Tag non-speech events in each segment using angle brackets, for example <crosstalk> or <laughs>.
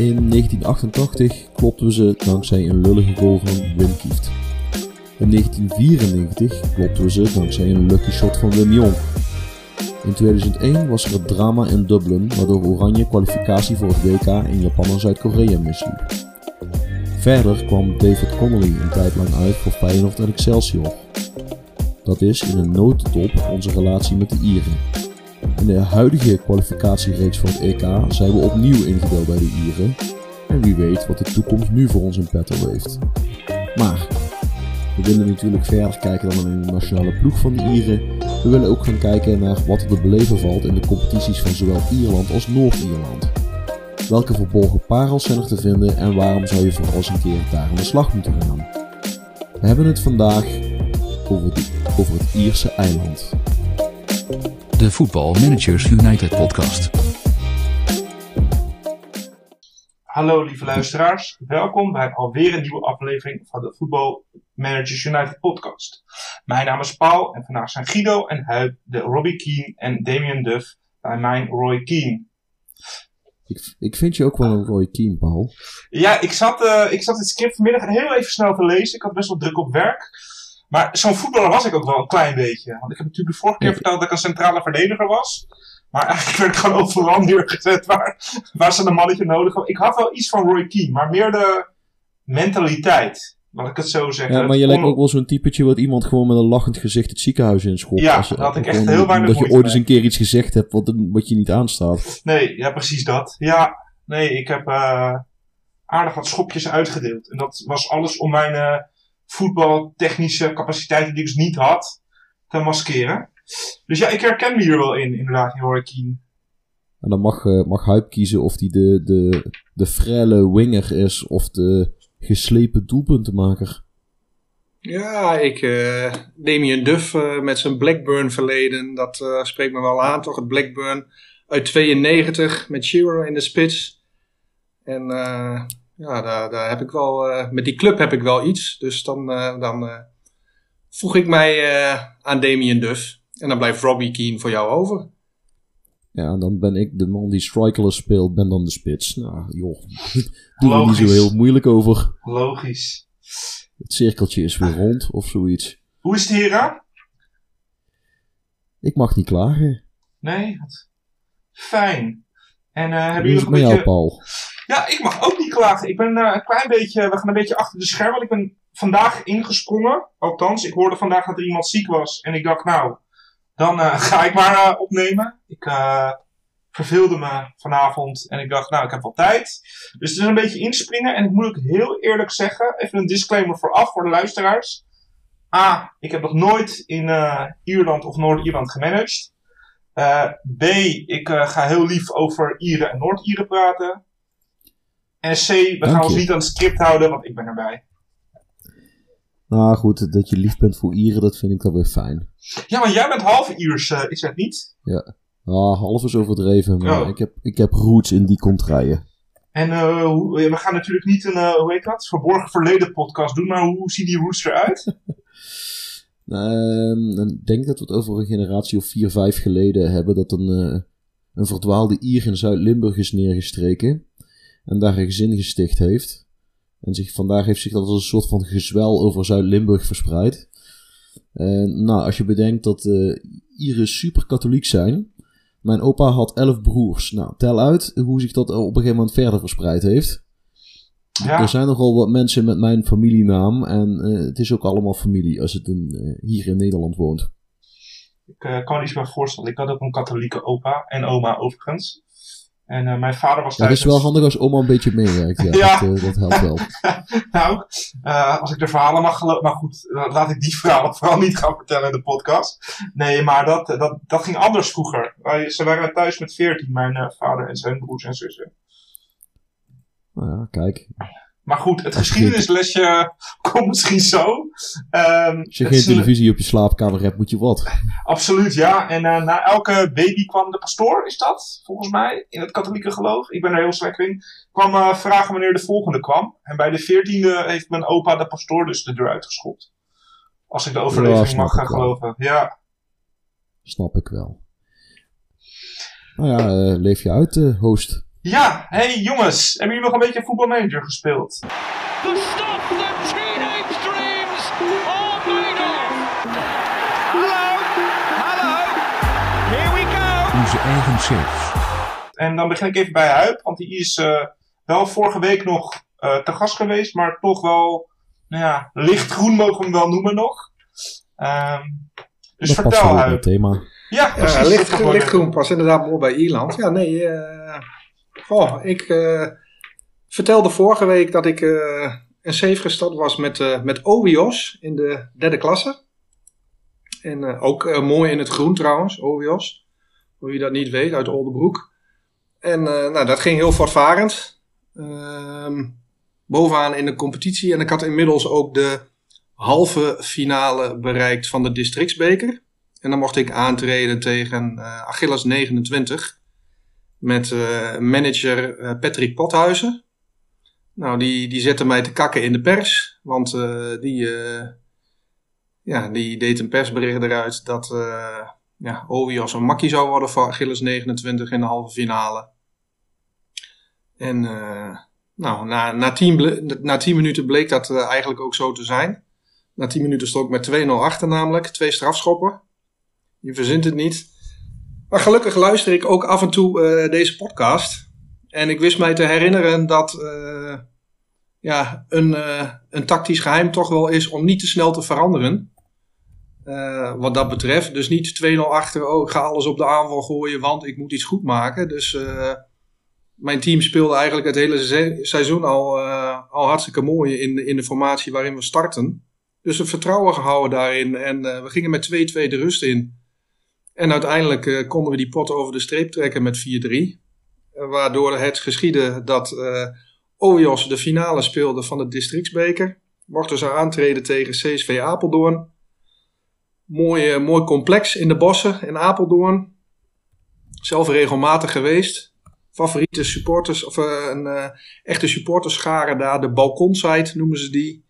In 1988 klopten ze dankzij een lullige goal van Wim Kieft. In 1994 klopten we ze dankzij een lucky shot van Wim Jong. In 2001 was er het drama in Dublin waardoor Oranje kwalificatie voor het WK in Japan en Zuid-Korea misliep. Verder kwam David Connolly een tijd lang uit voor Feyenoord en Excelsior. Dat is in een notendop onze relatie met de Ieren. In de huidige kwalificatiereeks voor het EK zijn we opnieuw ingedeeld bij de Ieren. En wie weet wat de toekomst nu voor ons in petto heeft. Maar we willen natuurlijk verder kijken dan alleen de nationale ploeg van de Ieren. We willen ook gaan kijken naar wat er te beleven valt in de competities van zowel Ierland als Noord-Ierland. Welke verborgen parels zijn er te vinden en waarom zou je vooral eens een keer daar aan de slag moeten gaan? We hebben het vandaag over, de, over het Ierse eiland. De Voetbal Managers United podcast. Hallo lieve luisteraars, welkom bij alweer een nieuwe aflevering van de Voetbal Managers United podcast. Mijn naam is Paul en vandaag zijn Guido en Huib, de Robbie Keane en Damien Duff bij mijn Roy Keane. Ik, ik vind je ook wel een Roy Keane, Paul. Ja, ik zat, uh, ik zat het script vanmiddag heel even snel te lezen. Ik had best wel druk op werk. Maar zo'n voetballer was ik ook wel een klein beetje. Want ik heb natuurlijk de vorige keer verteld dat ik een centrale verdediger was. Maar eigenlijk werd ik gewoon overal <laughs> neergezet waar, waar ze een mannetje nodig hadden. Ik had wel iets van Roy Keane, maar meer de mentaliteit. Laat ik het zo zeggen. Ja, maar je lijkt ook wel zo'n typetje wat iemand gewoon met een lachend gezicht het ziekenhuis inschopt. Ja, dat had ik echt heel weinig Dat je ooit eens een keer iets gezegd hebt wat, wat je niet aanstaat. Nee, ja, precies dat. Ja, nee, ik heb uh, aardig wat schopjes uitgedeeld. En dat was alles om mijn uh, voetbaltechnische capaciteiten die ik dus niet had, te maskeren. Dus ja, ik herken me hier wel in, inderdaad, in Keane. En dan mag, uh, mag Huip kiezen of hij de, de, de frele winger is of de geslepen doelpuntenmaker. Ja, ik uh, Damien Duff uh, met zijn Blackburn verleden, dat uh, spreekt me wel aan, toch? Het Blackburn uit 92 met Shearer in de spits. En ja, daar, daar heb ik wel, met die club heb ik wel iets. Dus dan, dan voeg ik mij aan Damien Duff. En dan blijft Robbie Keane voor jou over. Ja, dan ben ik de man die strikerless speelt, ben dan de spits. Nou, joh, doe er niet zo heel moeilijk over. Logisch. Het cirkeltje is weer rond of zoiets. Hoe is het hier Ik mag niet klagen. Nee? Fijn. En uh, hebben jullie een met beetje... jou, Paul? Ja, ik mag ook niet klagen. Ik ben uh, een klein beetje, we gaan een beetje achter de schermen. Ik ben vandaag ingesprongen. Althans, ik hoorde vandaag dat er iemand ziek was. En ik dacht, nou, dan uh, <laughs> ga ik maar uh, opnemen. Ik uh, verveelde me vanavond en ik dacht, nou, ik heb wel tijd. Dus het is een beetje inspringen. En ik moet ook heel eerlijk zeggen, even een disclaimer vooraf voor de luisteraars. A, ik heb nog nooit in Ierland of Noord-Ierland gemanaged. B, ik ga heel lief over Ieren en Noord-Ieren praten. En C, we Dank gaan ons niet aan het script houden, want ik ben erbij. Nou goed, dat je lief bent voor Ieren, dat vind ik dan weer fijn. Ja, maar jij bent half Iers, uh, is het niet? Ja, ah, half is overdreven, maar Oh. ik, heb, ik heb roots in die contraien. En uh, hoe, we gaan natuurlijk niet een, uh, hoe heet dat, verborgen verleden podcast doen, maar hoe, hoe zien die roots eruit? <laughs> <laughs> Ehm, ik denk dat we het over een generatie of vier, vijf geleden hebben dat een, eh, een verdwaalde Ier in Zuid-Limburg is neergestreken. En daar een gezin gesticht heeft. En zich, vandaag heeft zich dat als een soort van gezwel over Zuid-Limburg verspreid. En nou, als je bedenkt dat eh Ieren super katholiek zijn. Mijn opa had elf broers. Nou, tel uit hoe zich dat op een gegeven moment verder verspreid heeft. Ja, Er zijn nogal wat mensen met mijn familienaam. En eh, het is ook allemaal familie als het eh, hier in Nederland woont. ik uh, kan me iets meer voorstellen. Ik had ook een katholieke opa en oma overigens. En uh, mijn vader was Ja, het thuis. is wel handig als oma een beetje meewerkt. Ja, <laughs> Ja. Dat, eh, dat helpt wel. <laughs> nou, uh, als ik de verhalen mag geloven. Maar goed, laat ik die <laughs> verhalen vooral niet gaan vertellen in de podcast. Nee, maar dat, dat, dat ging anders vroeger. Wij, ze waren thuis met veertien, mijn vader en zijn broers en zussen. Nou ja, kijk. Maar goed, het geschiedenislesje <laughs> komt misschien zo. Um, Als je geen televisie op je slaapkamer hebt, moet je wat. Absoluut, ja. En uh, na elke baby kwam de pastoor, is dat? Volgens mij, in het katholieke geloof. Ik ben er heel slecht in. kwam eh, vragen wanneer de volgende kwam. En bij de veertiende heeft mijn opa de pastoor dus de deur uitgeschopt. Als ik de overleving mag gaan geloven. Ja. Snap ik wel. Nou ja, eh, leef je uit, eh, host. Ja, hey jongens. Hebben jullie nog een beetje voetbalmanager gespeeld? The stuff that teenage dreams are made of. Hello, hello, here we go. Onze eigen chef. En dan begin ik even bij Huip, want die is eh, wel vorige week nog eh, te gast geweest, maar toch wel, nou ja, lichtgroen mogen we hem wel noemen nog. Ehm, dus dat past vertel wel bij het Huip. thema. Ja, precies. Ja, dat licht, is wel lichtgroen past inderdaad mooi bij Ierland. Ja, nee. eh goh, ik eh, vertelde vorige week dat ik eh, een safe gestart was met, eh met Ovios in de derde klasse. En ook mooi in het groen trouwens, Ovios. Voor wie dat niet weet, uit Oldenbroek. En nou, dat ging heel voortvarend. Ehm, bovenaan in de competitie. En ik had inmiddels ook de halve finale bereikt van de districtsbeker. En dan mocht ik aantreden tegen Achilles 29 met eh, manager eh, Patrick Pothuizen. Nou, die, die zette mij te kakken in de pers, want eh, die, ja, die deed een persbericht eruit dat ja, Ovios een makkie zou worden voor Achilles 29 in de halve finale. En nou, na, na, tien na tien minuten bleek dat eigenlijk ook zo te zijn. Na 10 minuten stond ik met 2-0 achter namelijk. Twee strafschoppen. Je verzint het niet. Maar gelukkig luister ik ook af en toe eh, deze podcast. En ik wist mij te herinneren dat eh, ja, een, eh, een tactisch geheim toch wel is om niet te snel te veranderen. Wat dat betreft. Dus niet 2-0 achter. Oh, ik ga alles op de aanval gooien, want ik moet iets goed maken. Dus mijn team speelde eigenlijk het hele se- seizoen al, al hartstikke mooi in, in de formatie waarin we starten. Dus we vertrouwen gehouden daarin. En we gingen met 2-2 de rust in. En uiteindelijk eh, konden we die pot over de streep trekken met 4-3. Eh, waardoor het geschiedde dat Ovios de finale speelde van de districtsbeker. Mochten ze aantreden tegen CSV Apeldoorn. Mooi, mooi complex in de bossen in Apeldoorn. Zelf regelmatig geweest. Favoriete supporters, of een echte supporterschare daar. De balkonsite noemen ze die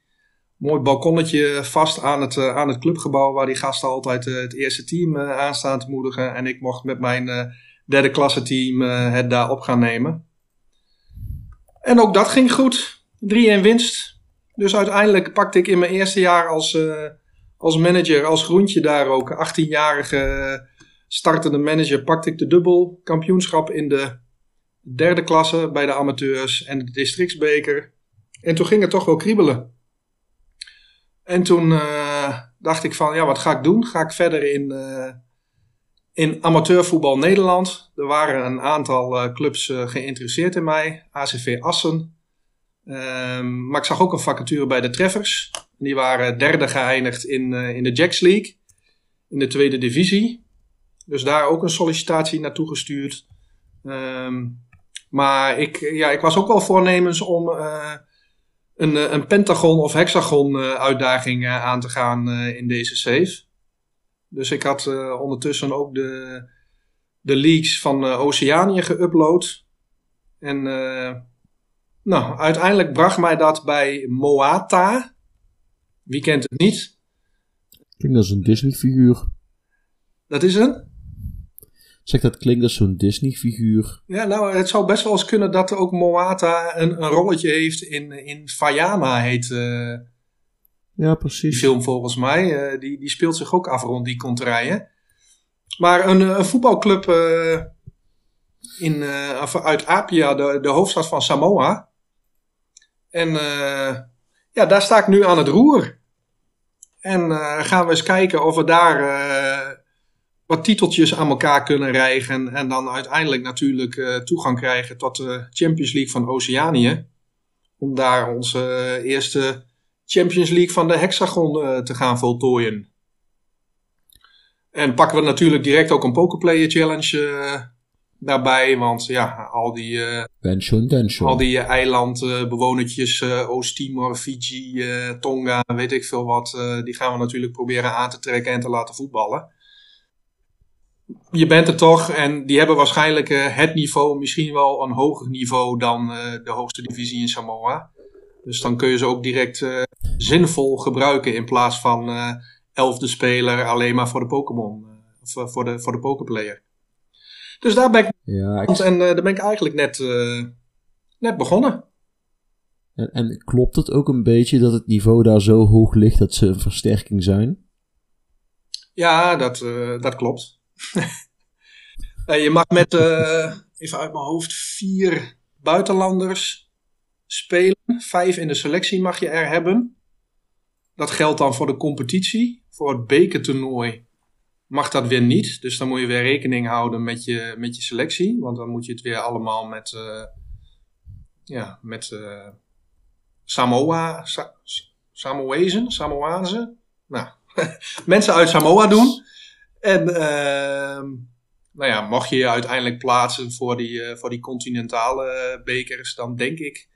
mooi balkonnetje vast aan het, eh, aan het clubgebouw waar die gasten altijd eh, het eerste team eh, aan staan te moedigen. En ik mocht met mijn derde klasse team het daar op gaan nemen. En ook dat ging goed. 3-1 winst. Dus uiteindelijk pakte ik in mijn eerste jaar als, als manager, als groentje daar ook, 18-jarige eh, startende manager, pakte ik de dubbel kampioenschap in de derde klasse bij de amateurs en de districtsbeker. En toen ging het toch wel kriebelen. En toen eh, dacht ik van, ja, wat ga ik doen? Ga ik verder in, eh, in amateurvoetbal Nederland? Er waren een aantal eh, clubs geïnteresseerd in mij. ACV Assen. Ehm, maar ik zag ook een vacature bij de Treffers. Die waren derde geëindigd in, in de Jacks League. In de tweede divisie. Dus daar ook een sollicitatie naartoe gestuurd. Ehm, maar ik, ja, ik was ook wel voornemens om... een, eh, een pentagon of hexagon eh, uitdaging eh, aan te gaan in deze save. Dus ik had ondertussen ook de, de leaks van Oceanië geüpload. En nou, uiteindelijk bracht mij dat bij Moata. Wie kent het niet? Klinkt als een Disney-figuur. Dat is een? Zeg dat klinkt als zo'n Disney-figuur. Ja, nou, het zou best wel eens kunnen dat er ook Moata een, een rolletje heeft in, in Fayama, heet eh, Ja, die precies. film volgens mij. Eh, die, die speelt zich ook af rond die contraien. Maar een, eh, een voetbalclub eh, in, uit Apia, de, de hoofdstad van Samoa. En ja, daar sta ik nu aan het roer. En gaan we eens kijken of we daar wat titeltjes aan elkaar kunnen rijgen. En dan uiteindelijk natuurlijk eh, toegang krijgen tot de Champions League van Oceanië. Om daar onze eh, eerste Champions League van de Hexagon eh, te gaan voltooien. En pakken we natuurlijk direct ook een Pokerplayer Challenge daarbij. Want ja, al die, al die eilandbewonertjes, Oost-Timor, Fiji, Tonga, weet ik veel wat. die gaan we natuurlijk proberen aan te trekken en te laten voetballen. Je bent er toch en die hebben waarschijnlijk eh, het niveau, misschien wel een hoger niveau dan eh, de hoogste divisie in Samoa. Dus dan kun je ze ook direct eh, zinvol gebruiken in plaats van elfde speler alleen maar voor de Pokémon. of voor de, voor de Poképlayer. Dus daar ben ik, Ja, ik- en daar ben ik eigenlijk net, net begonnen. en, en klopt het ook een beetje dat het niveau daar zo hoog ligt dat ze een versterking zijn? Ja, dat, dat klopt. <laughs> Eh, je mag met, eh, even uit mijn hoofd, vier buitenlanders spelen. Vijf in de selectie mag je er hebben. Dat geldt dan voor de competitie. Voor het bekertoernooi mag dat weer niet. Dus dan moet je weer rekening houden met je, met je selectie. Want dan moet je het weer allemaal met, eh, ja, met Samoa, Sa Samoezen, Samoazen. Nou, <laughs> mensen uit Samoa doen. En ehm, nou ja, mocht je je uiteindelijk plaatsen voor die, eh, voor die continentale eh, bekers, dan denk ik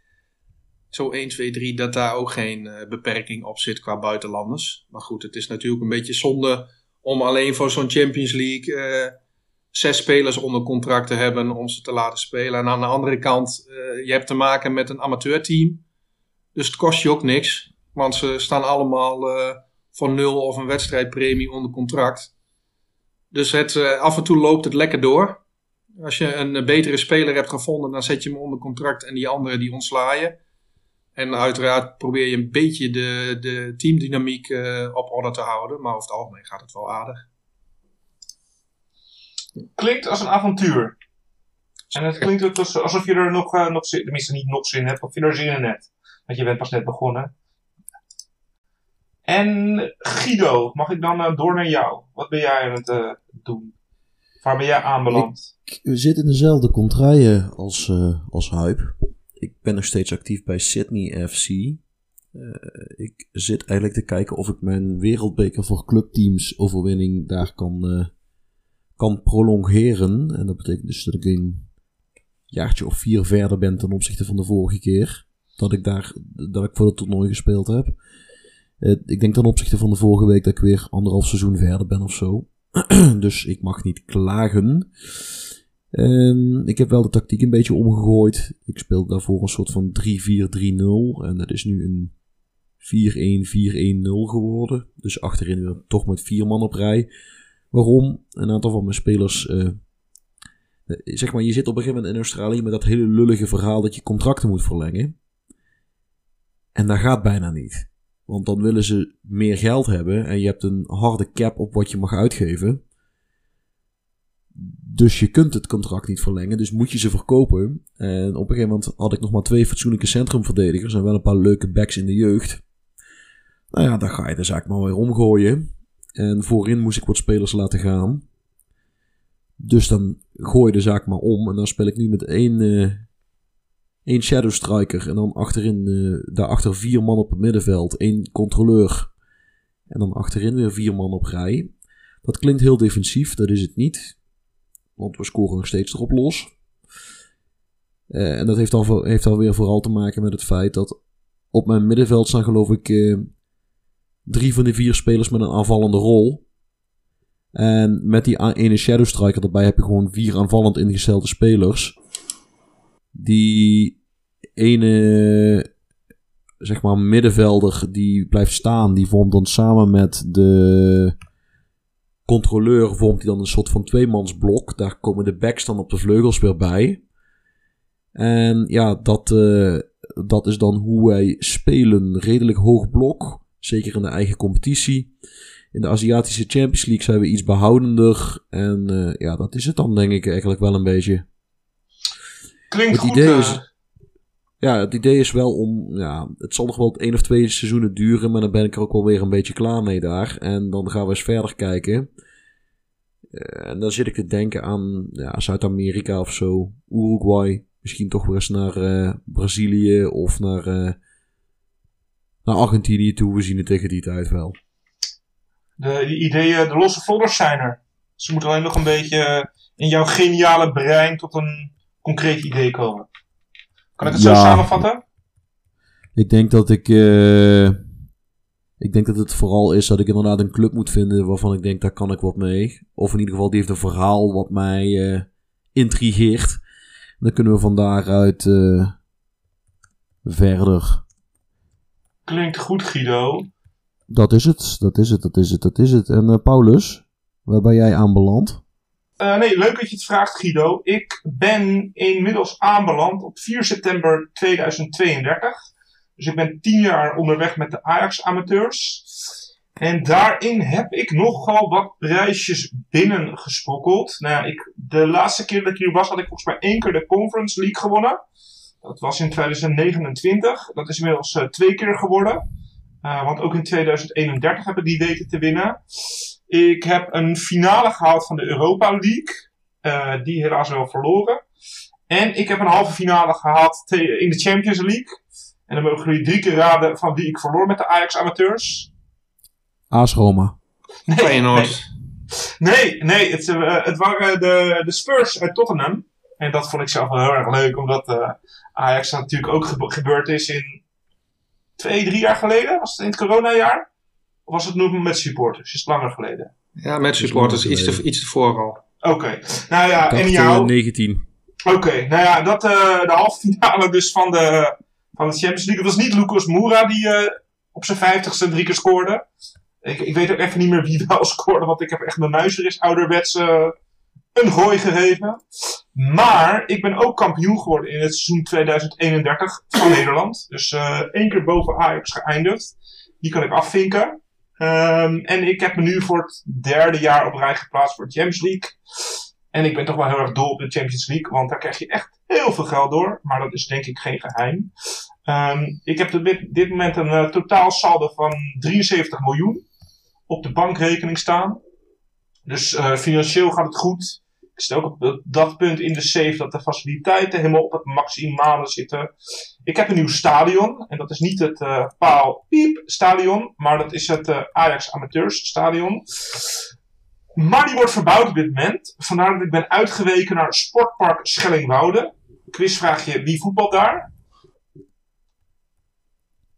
zo 1, 2, 3 dat daar ook geen eh, beperking op zit qua buitenlanders. Maar goed, het is natuurlijk een beetje zonde om alleen voor zo'n Champions League zes spelers onder contract te hebben om ze te laten spelen. En aan de andere kant, je hebt te maken met een amateurteam. Dus het kost je ook niks. Want ze staan allemaal voor nul of een wedstrijdpremie onder contract. Dus het, eh, af en toe loopt het lekker door. Als je een eh, betere speler hebt gevonden, dan zet je hem onder contract en die andere die ontsla je. En uiteraard probeer je een beetje de, de teamdynamiek eh, op orde te houden. Maar over het algemeen gaat het wel aardig. Klinkt als een avontuur. En het klinkt ook als- alsof je er nog, eh, nog zin, tenminste niet nog zin hebt, of je er zin in hebt. Want je bent pas net begonnen. En Guido, mag ik dan eh, door naar jou? Wat ben jij aan het eh, doen? Waar ben jij aanbeland? We zitten in dezelfde contraien als, eh, als Hype. Ik ben nog steeds actief bij Sydney FC. Ik zit eigenlijk te kijken of ik mijn wereldbeker voor clubteams overwinning daar kan, kan prolongeren. En dat betekent dus dat ik een jaartje of vier verder ben ten opzichte van de vorige keer. Dat ik daar dat ik voor het toernooi gespeeld heb. Eh, ik denk ten opzichte van de vorige week dat ik weer anderhalf seizoen verder ben of zo. <clears throat> dus ik mag niet klagen. Ehm, ik heb wel de tactiek een beetje omgegooid. Ik speelde daarvoor een soort van 3-4-3-0. En dat is nu een 4-1-4-1-0 geworden. Dus achterin weer toch met vier man op rij. Waarom? Een aantal van mijn spelers. eh, zeg maar, je zit op een gegeven moment in Australië met dat hele lullige verhaal dat je contracten moet verlengen. En dat gaat bijna niet. Want dan willen ze meer geld hebben en je hebt een harde cap op wat je mag uitgeven. Dus je kunt het contract niet verlengen, dus moet je ze verkopen. En op een gegeven moment had ik nog maar twee fatsoenlijke centrumverdedigers en wel een paar leuke backs in de jeugd. Nou ja, dan ga je de zaak maar weer omgooien. En voorin moest ik wat spelers laten gaan. Dus dan gooi je de zaak maar om. En dan speel ik nu met één, eh, één shadow striker. En dan achterin, eh, daarachter vier man op het middenveld. één controleur. En dan achterin weer vier man op rij. Dat klinkt heel defensief, dat is het niet. Want we scoren nog steeds erop los. Eh, en dat heeft dan, heeft dan weer vooral te maken met het feit dat op mijn middenveld staan geloof ik eh, drie van de vier spelers met een aanvallende rol. En met die ene Shadow Striker erbij heb je gewoon vier aanvallend ingestelde spelers. Die ene, zeg maar, middenvelder die blijft staan, die vormt dan samen met de controleur vormt hij dan een soort van tweemansblok. Daar komen de backs dan op de vleugels weer bij. En ja, dat, eh, dat is dan hoe wij spelen. Redelijk hoog blok. Zeker in de eigen competitie. In de Aziatische Champions League zijn we iets behoudender. En eh, ja, dat is het dan denk ik eigenlijk wel een beetje. Klinkt Het goed. idee eh, is- Ja, het idee is wel om. Ja, het zal nog wel één of twee seizoenen duren. Maar dan ben ik er ook wel weer een beetje klaar mee daar. En dan gaan we eens verder kijken. Eh, en dan zit ik te denken aan ja, Zuid-Amerika of zo. Uruguay. Misschien toch weer eens naar eh, Brazilië of naar, naar Argentinië toe. We zien het tegen die tijd wel. de, die ideeën, de losse vlodders zijn er. Ze moeten alleen nog een beetje in jouw geniale brein tot een concreet idee komen. Kan ik het zo samenvatten? Ik denk dat ik. eh, Ik denk dat het vooral is dat ik inderdaad een club moet vinden waarvan ik denk, daar kan ik wat mee. Of in ieder geval, die heeft een verhaal wat mij eh, intrigeert. Dan kunnen we van daaruit eh, verder. Klinkt goed, Guido. Dat is het, dat is het, dat is het, dat is het. En Paulus, waar ben jij aanbeland? Eh, nee, leuk dat je het vraagt, Guido. Ik ben inmiddels aanbeland op 4 september 2032. Dus ik ben tien jaar onderweg met de Ajax-amateurs. En daarin heb ik nogal wat prijsjes binnengesprokkeld. Nou ik, de laatste keer dat ik hier was, had ik volgens mij één keer de Conference League gewonnen. Dat was in 2029. Dat is inmiddels eh, twee keer geworden. Uh, want ook in 2031 heb ik die weten te winnen. Ik heb een finale gehaald van de Europa League. Uh, die helaas wel verloren. En ik heb een halve finale gehad in de Champions League. En dan mogen jullie drie keer raden van wie ik verloor met de Ajax amateurs. AS Roma. Nee, Feyenoord. nee, nee het, uh, het waren de, de Spurs uit Tottenham. En dat vond ik zelf wel heel erg leuk, omdat uh, Ajax natuurlijk ook gebe gebeurd is in twee, drie jaar geleden. Was het in het coronajaar? Of was het nog met supporters? Is het langer geleden? Ja, met supporters. Iets, te, iets tevoren al. Oké. Okay. Nou ja, dacht, en jou... 19. Oké, okay. nou ja, dat, uh, de halve finale dus van de, van de Champions League. Het was niet Lucas Moura die uh, op zijn vijftigste drie keer scoorde. Ik, ik weet ook even niet meer wie wel <laughs> scoorde, want ik heb echt mijn muizer is ouderwets uh, een gooi gegeven. Maar ik ben ook kampioen geworden in het seizoen 2031 van Nederland. Dus uh, één keer boven Ajax geëindigd. Die kan ik afvinken. Um, en ik heb me nu voor het derde jaar op rij geplaatst voor de Champions League. En ik ben toch wel heel erg dol op de Champions League, want daar krijg je echt heel veel geld door. Maar dat is denk ik geen geheim. Um, ik heb op dit, moment een uh, totaal saldo van 73 miljoen op de bankrekening staan. Dus uh, financieel gaat het goed. Ik zit ook op dat punt in de safe dat de faciliteiten helemaal op het maximale zitten. Ik heb een nieuw stadion. En dat is niet het uh, Paal Piep stadion. Maar dat is het uh, Ajax Amateurs stadion. Maar die wordt verbouwd op dit moment. Vandaar dat ik ben uitgeweken naar Sportpark Schellingwoude. Quizvraagje, wie voetbalt daar?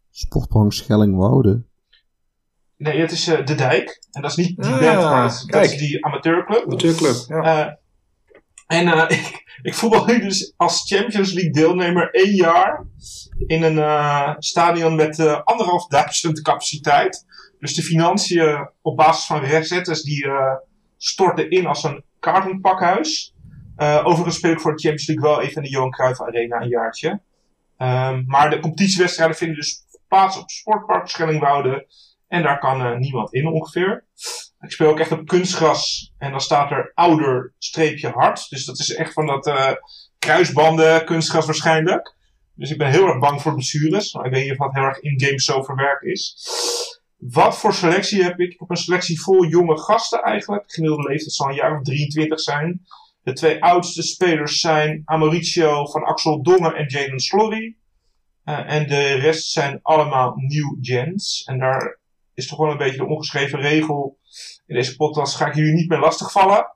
Sportpark Schellingwoude? Nee, het is uh, De Dijk. En dat is niet die ah, band, maar dat, dat is die amateurclub. Amateurclub, ja. Uh, en uh, <laughs> ik, ik voetbal nu dus als Champions League deelnemer één jaar in een uh, stadion met uh, anderhalf duizend capaciteit. Dus de financiën op basis van recettes die storten in als een kaartenpakhuis. overigens speel ik voor de Champions League wel even in de Johan Cruijff Arena een jaartje. Um, maar de competitiewedstrijden vinden dus plaats op Sportpark Schellingwoude. En daar kan niemand in ongeveer. Ik speel ook echt op kunstgras. En dan staat er ouder streepje hard. Dus dat is echt van dat uh, kruisbanden kunstgras waarschijnlijk. Dus ik ben heel erg bang voor blessures. Maar ik weet niet of dat heel erg in-game zo verwerkt is. Wat voor selectie heb ik? Ik heb een selectie vol jonge gasten eigenlijk. De gemiddelde leeftijd zal een jaar of 23 zijn. De twee oudste spelers zijn Amoricio van Axel Dongen en Jaden Slorry. Uh, en de rest zijn allemaal new gens. En daar is toch wel een beetje de ongeschreven regel. In deze podcast ga ik jullie niet meer lastigvallen.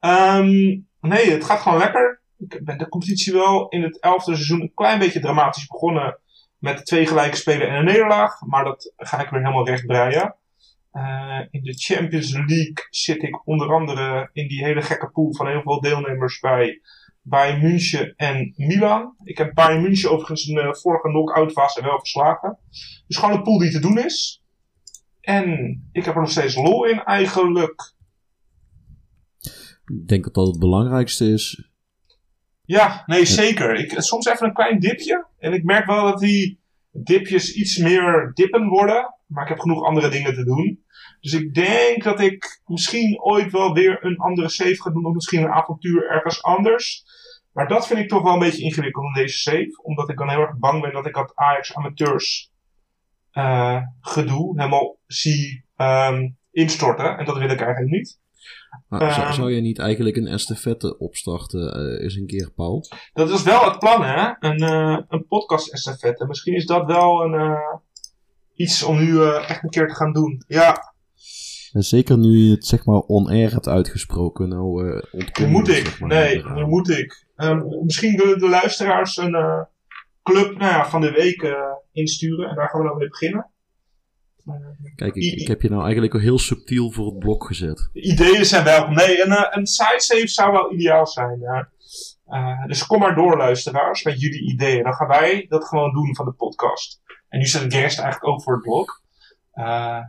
Um, nee, het gaat gewoon lekker. Ik ben de competitie wel in het elfde seizoen een klein beetje dramatisch begonnen. Met twee gelijke spelen en een nederlaag. Maar dat ga ik weer helemaal recht breien. Uh, in de Champions League zit ik onder andere in die hele gekke pool van heel veel deelnemers bij Bayern München en Milan. Ik heb Bayern München overigens de vorige knock-out fase wel verslagen. Dus gewoon een pool die te doen is. En ik heb er nog steeds lol in eigenlijk. Ik denk dat dat het belangrijkste is. Ja, nee, zeker. Ik, soms even een klein dipje. En ik merk wel dat die dipjes iets meer dippen worden. Maar ik heb genoeg andere dingen te doen. Dus ik denk dat ik misschien ooit wel weer een andere save ga doen. Of misschien een avontuur ergens anders. Maar dat vind ik toch wel een beetje ingewikkeld in deze save. Omdat ik dan heel erg bang ben dat ik dat Ajax amateurs uh, gedoe helemaal zie um, instorten. En dat wil ik eigenlijk niet. Maar um, zou, zou, je niet eigenlijk een estafette opstarten uh, eens een keer, Paul? Dat is wel het plan, hè? Een, uh, een podcast estafette. Misschien is dat wel een, iets om nu echt een keer te gaan doen. Ja. En zeker nu je het zeg maar on-air hebt uitgesproken. Nou, uh, moet ik. Zeg maar, nee, nu moet ik. Um, misschien willen de luisteraars een club nou ja, van de week uh, insturen. En daar gaan we dan mee beginnen. Kijk, ik, ik heb je nou eigenlijk al heel subtiel voor het blok gezet. Ideeën zijn welkom. Nee, een, eh, een site save zou wel ideaal zijn. Ja. Eh, dus kom maar door, luisteraars, met jullie ideeën. Dan gaan wij dat gewoon doen van de podcast. En nu zet ik de rest eigenlijk ook voor het blok. Eh,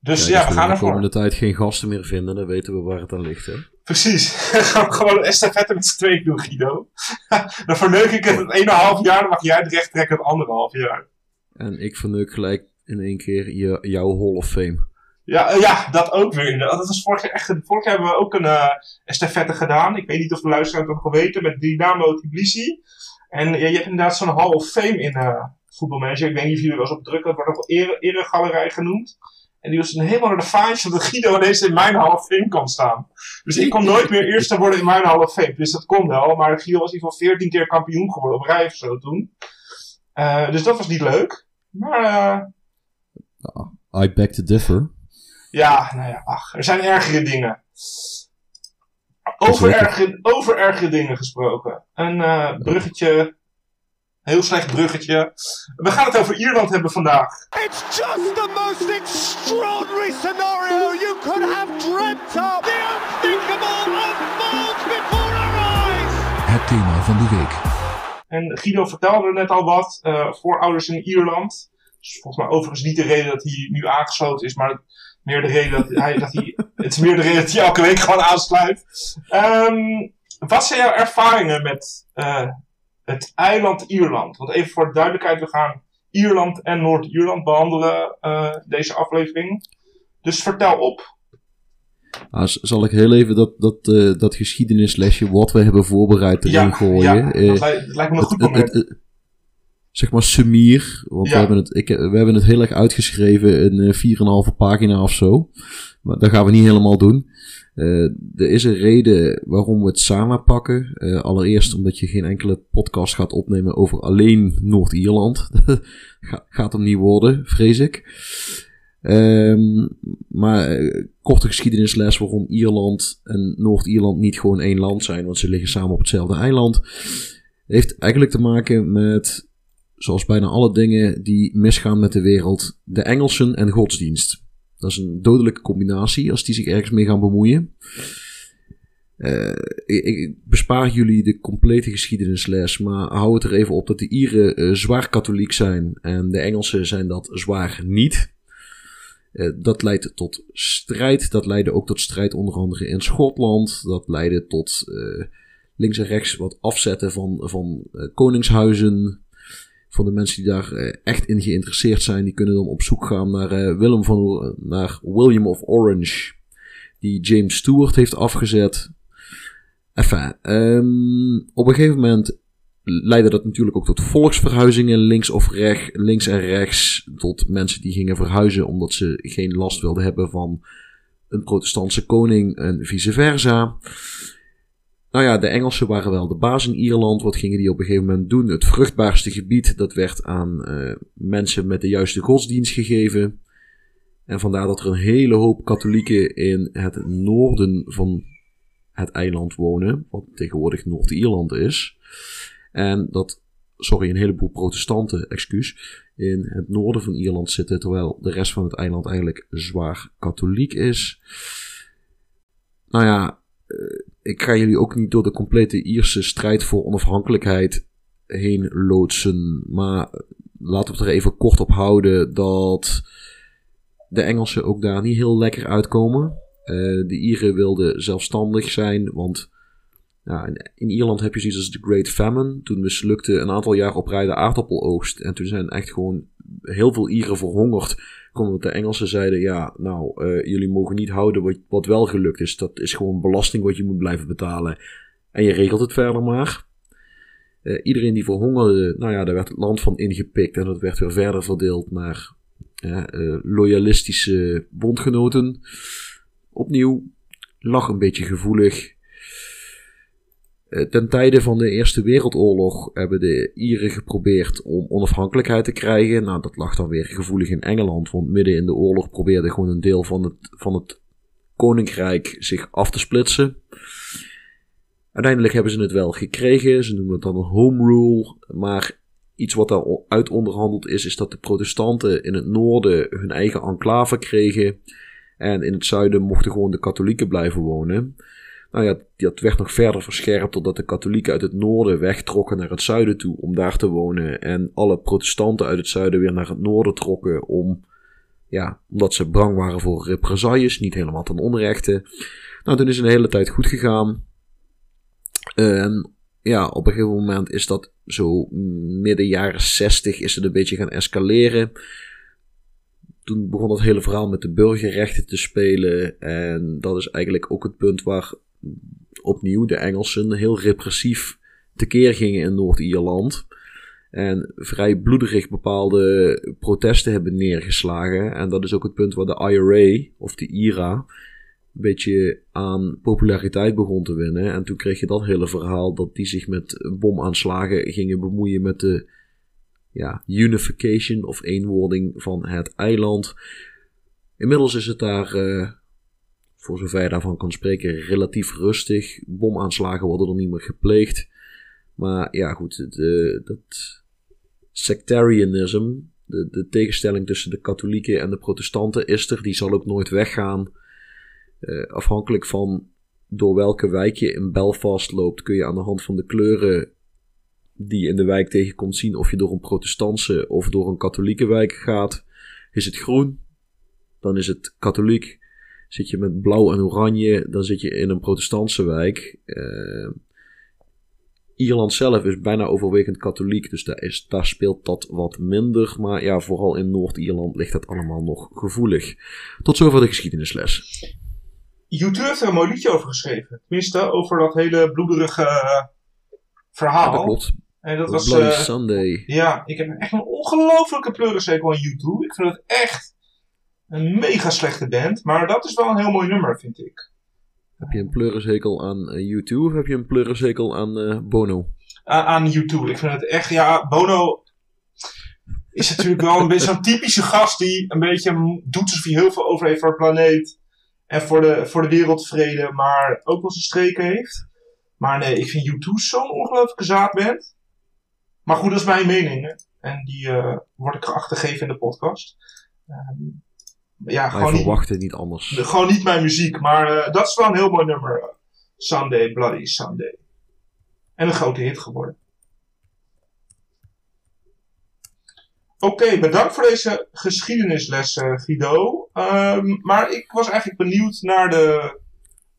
dus ja, als we gaan de ervoor. komende tijd geen gasten meer vinden, dan weten we waar het aan ligt. Hè? Precies. <laughs> gaan we gewoon een estafette met z'n tweeën doen, Guido. <laughs> dan verneuk ik het het ene half jaar, dan mag jij het recht trekken het andere half jaar. En ik verneuk gelijk in één keer je, jouw Hall of Fame. Ja, eh, ja, dat ook weer. Dat was vorig jaar echt. Vorig jaar hebben we ook een eh estafette gedaan. Ik weet niet of de luisteraars dat nog weten. Met Dynamo Tbilisi. En ja, je hebt inderdaad zo'n Hall of Fame in voetbalmanager. Ik weet niet of jullie wel eens op drukken. Het wordt ook wel ere, eregalerij genoemd. En die was een helemaal naar de vaantje dat Guido ineens in mijn Hall of Fame kan staan. Dus ik kon nooit meer eerste worden in mijn Hall of Fame. Dus dat kon wel. Maar Guido was in ieder geval 14 keer kampioen geworden op rij of zo toen. Dus dat was niet leuk. Maar I beg to differ. Ja, nou ja, ach, er zijn ergere dingen. Over, ergere, over ergere dingen gesproken. Een eh, bruggetje. Heel slecht bruggetje. We gaan het over Ierland hebben vandaag. It's just the most extraordinary scenario you could have dreamt of. The unthinkable unfolds before our eyes. Het thema van de week. En Guido vertelde er net al wat. eh, voorouders in Ierland. Dus volgens mij overigens niet de reden dat hij nu aangesloten is, maar meer de reden dat hij. Dat hij <laughs> het is meer de reden dat hij elke week gewoon aansluit. Ehm, wat zijn jouw ervaringen met eh, het eiland Ierland? Want even voor de duidelijkheid, we gaan Ierland en Noord-Ierland behandelen eh, deze aflevering. Dus vertel op. Zal ik heel even dat, dat, eh, dat geschiedenislesje wat we hebben voorbereid erin gooien? ja dat, lijkt, dat lijkt me een goed moment. Zeg maar sumier. Want Ja. we, hebben het, ik, we hebben het heel erg uitgeschreven in eh, 4,5 pagina of zo. Maar dat gaan we niet helemaal doen. Eh, er is een reden waarom we het samen pakken. Eh, allereerst omdat je geen enkele podcast gaat opnemen over alleen Noord-Ierland. <laughs> Ga, gaat hem niet worden, vrees ik. Ehm, maar eh, korte geschiedenisles waarom Ierland en Noord-Ierland niet gewoon één land zijn, want ze liggen samen op hetzelfde eiland, heeft eigenlijk te maken met, zoals bijna alle dingen die misgaan met de wereld, de Engelsen en godsdienst. Dat is een dodelijke combinatie als die zich ergens mee gaan bemoeien. Eh, ik, bespaar jullie de complete geschiedenisles, maar hou het er even op dat de Ieren eh, zwaar katholiek zijn en de Engelsen zijn dat zwaar niet. Eh, dat leidt tot strijd. Dat leidde ook tot strijd onder andere in Schotland. Dat leidde tot links en rechts wat afzetten van, van koningshuizen. Voor de mensen die daar eh, echt in geïnteresseerd zijn, die kunnen dan op zoek gaan naar, eh, Willem van, naar William of Orange. Die James Stewart heeft afgezet. Enfin, ehm, op een gegeven moment leidde dat natuurlijk ook tot volksverhuizingen, links of rechts, links en rechts. Tot mensen die gingen verhuizen omdat ze geen last wilden hebben van een protestantse koning en vice versa. Nou ja, de Engelsen waren wel de baas in Ierland. Wat gingen die op een gegeven moment doen? Het vruchtbaarste gebied, dat werd aan eh, mensen met de juiste godsdienst gegeven. En vandaar dat er een hele hoop katholieken in het noorden van het eiland wonen, wat tegenwoordig Noord-Ierland is. En dat, sorry, een heleboel protestanten, excuus, in het noorden van Ierland zitten, terwijl de rest van het eiland eigenlijk zwaar katholiek is. Nou ja, eh, ik ga jullie ook niet door de complete Ierse strijd voor onafhankelijkheid heen loodsen, maar laten we er even kort op houden dat de Engelsen ook daar niet heel lekker uitkomen. Eh, de Ieren wilden zelfstandig zijn, want ja, in, in Ierland heb je zoiets als de Great Famine. Toen mislukte een aantal jaar op rij de aardappeloogst. En toen zijn echt gewoon heel veel Ieren verhongerd. Omdat de Engelsen zeiden, ja, nou, eh, jullie mogen niet houden wat, wat wel gelukt is. Dat is gewoon belasting wat je moet blijven betalen. En je regelt het verder maar. Eh, iedereen die verhongerde, nou ja, daar werd het land van ingepikt. En dat werd weer verder verdeeld naar eh, loyalistische bondgenoten. Opnieuw, lag een beetje gevoelig. Eh, Ten tijde van de Eerste Wereldoorlog hebben de Ieren geprobeerd om onafhankelijkheid te krijgen. Nou, dat lag dan weer gevoelig in Engeland, want midden in de oorlog probeerde gewoon een deel van het, van het koninkrijk zich af te splitsen. Uiteindelijk hebben ze het wel gekregen. Ze noemen het dan een home rule. Maar iets wat daaruit onderhandeld is, is dat de protestanten in het noorden hun eigen enclave kregen. En in het zuiden mochten gewoon de katholieken blijven wonen. Nou ja, dat werd nog verder verscherpt totdat de katholieken uit het noorden wegtrokken naar het zuiden toe om daar te wonen. En alle protestanten uit het zuiden weer naar het noorden trokken om, ja, omdat ze bang waren voor represailles, niet helemaal ten onrechte. Nou, toen is het een hele tijd goed gegaan. Ja, op een gegeven moment is dat zo midden jaren 60 is het een beetje gaan escaleren. Toen begon dat hele verhaal met de burgerrechten te spelen. En dat is eigenlijk ook het punt waar opnieuw de Engelsen heel repressief tekeer gingen in Noord-Ierland. En vrij bloederig bepaalde protesten hebben neergeslagen. En dat is ook het punt waar de IRA, of de IRA, een beetje aan populariteit begon te winnen. En toen kreeg je dat hele verhaal dat die zich met bomaanslagen gingen bemoeien met de ja, unification of eenwording van het eiland. Inmiddels is het daar uh, voor zover je daarvan kan spreken, relatief rustig. Bomaanslagen worden er niet meer gepleegd. Maar ja, goed, de, dat sectarianism, de, de tegenstelling tussen de katholieken en de protestanten is er. Die zal ook nooit weggaan. Uh, afhankelijk van door welke wijk je in Belfast loopt, kun je aan de hand van de kleuren die je in de wijk tegenkomt zien of je door een protestantse of door een katholieke wijk gaat. Is het groen, dan is het katholiek. Zit je met blauw en oranje, dan zit je in een protestantse wijk. Uh, Ierland zelf is bijna overwegend katholiek, dus daar, is, daar speelt dat wat minder. Maar ja, vooral in Noord-Ierland ligt dat allemaal nog gevoelig. Tot zover de geschiedenisles. YouTube heeft er een mooi liedje over geschreven. Tenminste, over dat hele bloederige uh, verhaal. Ja, dat klopt. En dat was, Bloody uh, Sunday. Ja, ik heb echt een ongelofelijke pleurenzekel aan YouTube. Ik vind het echt een mega slechte band. Maar dat is wel een heel mooi nummer, vind ik. Heb je een pleurenzekel aan uh, U2 of heb je een pleurenzekel aan uh, Bono? aan YouTube. Ik vind het echt, ja, Bono is natuurlijk wel een beetje zo'n typische gast die een beetje doet alsof hij heel veel over heeft voor het planeet. En voor de, voor de wereldvrede, maar ook wel zijn streken heeft. Maar nee, ik vind U2 zo'n ongelooflijke zaadband. Maar goed, dat is mijn mening. Hè? En die uh, wordt ik geacht geven in de podcast. Um, ja, Wij gewoon niet, verwachten niet anders. de- gewoon niet mijn muziek, maar uh, dat is wel een heel mooi nummer. Sunday, Bloody Sunday. En een grote hit geworden. Oké, bedankt voor deze geschiedenisles, uh, Guido. Um, maar ik was eigenlijk benieuwd naar de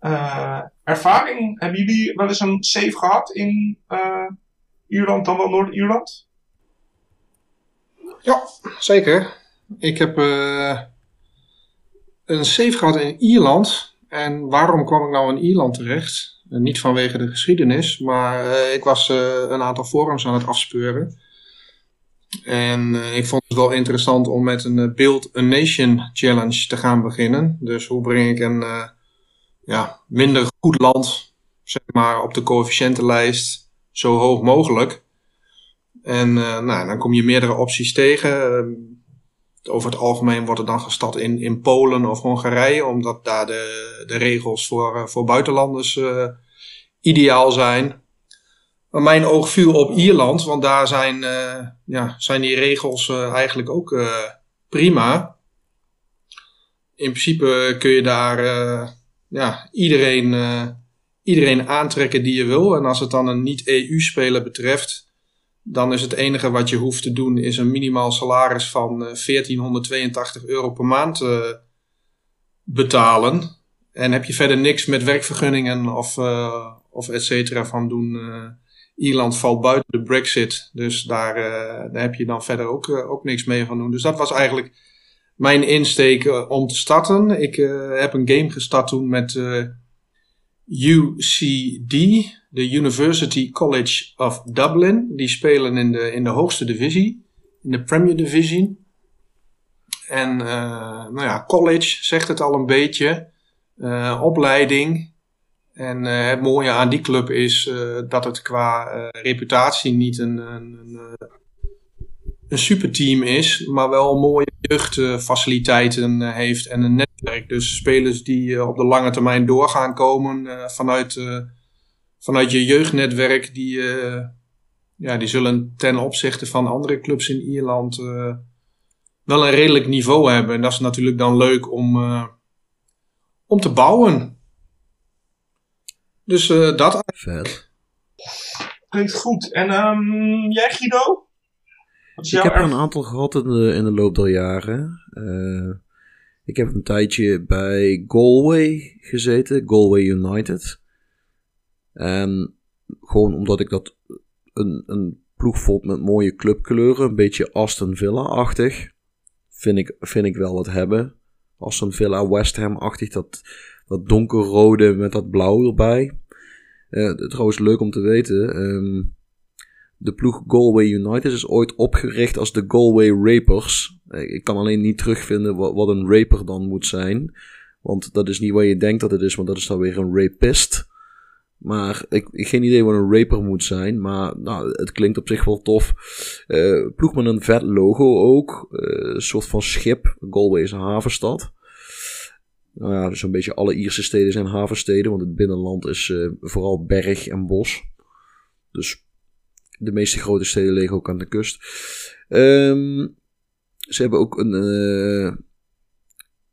uh, ervaring. Hebben jullie wel eens een save gehad in uh, Ierland, dan wel Noord-Ierland? Ja, zeker. Ik heb uh, een save gehad in Ierland. En waarom kwam ik nou in Ierland terecht? Uh, niet vanwege de geschiedenis, maar uh, ik was een aantal forums aan het afspeuren. En ik vond het wel interessant om met een Build a Nation Challenge te gaan beginnen. Dus hoe breng ik een ja, minder goed land zeg maar, op de coëfficiëntenlijst zo hoog mogelijk? En nou, dan kom je meerdere opties tegen. Over het algemeen wordt er dan gestart in, in Polen of Hongarije, omdat daar de, de regels voor, uh, voor buitenlanders uh, ideaal zijn. Maar mijn oog viel op Ierland, want daar zijn, ja, zijn die regels eigenlijk ook prima. In principe kun je daar ja, iedereen, iedereen aantrekken die je wil. En als het dan een niet-EU-speler betreft, dan is het enige wat je hoeft te doen is een minimaal salaris van uh, 1482 euro per maand uh, betalen. En heb je verder niks met werkvergunningen of, uh, of et cetera van doen. eh, Ierland valt buiten de brexit, dus daar, eh, daar heb je dan verder ook, eh, ook niks mee van doen. Dus dat was eigenlijk mijn insteek eh, om te starten. Ik eh, heb een game gestart toen met eh, UCD, de University College of Dublin. Die spelen in de, in de hoogste divisie, in de Premier Division. En uh, nou ja, college zegt het al een beetje. Uh, opleiding. En uh, het mooie aan die club is dat het qua reputatie niet een, een, een, een superteam is, maar wel mooie jeugdfaciliteiten heeft en een netwerk. Dus spelers die op de lange termijn doorgaan komen vanuit, vanuit je jeugdnetwerk, die, ja, die zullen ten opzichte van andere clubs in Ierland uh, wel een redelijk niveau hebben. En dat is natuurlijk dan leuk om, uh, om te bouwen. Dus uh, dat. Vet. Klinkt goed. En um, jij Guido? Ik heb er een aantal gehad in de, in de loop der jaren. ik heb een tijdje bij Galway gezeten, Galway United. En gewoon omdat ik dat een, een ploeg vond met mooie clubkleuren, een beetje Aston Villa-achtig, vind ik, vind ik wel wat hebben. Aston Villa, West Ham-achtig, dat, dat donkerrode met dat blauw erbij. Uh, trouwens, leuk om te weten. Um, de ploeg Galway United is ooit opgericht als de Galway Rapers. Eh, ik kan alleen niet terugvinden wat, een raper dan moet zijn. Want dat is niet wat je denkt dat het is, want dat is dan weer een rapist. Maar ik, ik geen idee wat een raper moet zijn. Maar nou, het klinkt op zich wel tof. Uh, ploeg met een vet logo ook. Uh, een soort van schip. Galway is een havenstad. Nou ja, dus een beetje alle Ierse steden zijn havensteden. Want het binnenland is uh, vooral berg en bos. Dus de meeste grote steden liggen ook aan de kust. Um, ze hebben ook een,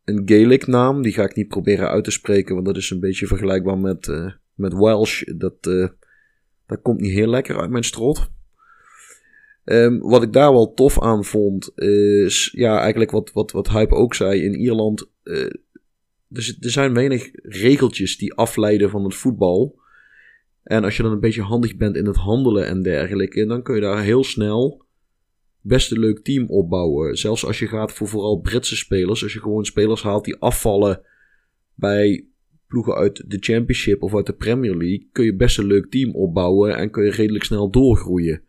een Gaelic naam. Die ga ik niet proberen uit te spreken. Want dat is een beetje vergelijkbaar met met Welsh, dat, uh, dat komt niet heel lekker uit mijn strot. Um, wat ik daar wel tof aan vond, is ja, eigenlijk wat, wat, wat Hype ook zei. In Ierland, er, er zijn weinig regeltjes die afleiden van het voetbal. En als je dan een beetje handig bent in het handelen en dergelijke, dan kun je daar heel snel best een leuk team opbouwen. Zelfs als je gaat voor vooral Britse spelers, als je gewoon spelers haalt die afvallen bij ploegen uit de Championship of uit de Premier League, kun je best een leuk team opbouwen en kun je redelijk snel doorgroeien.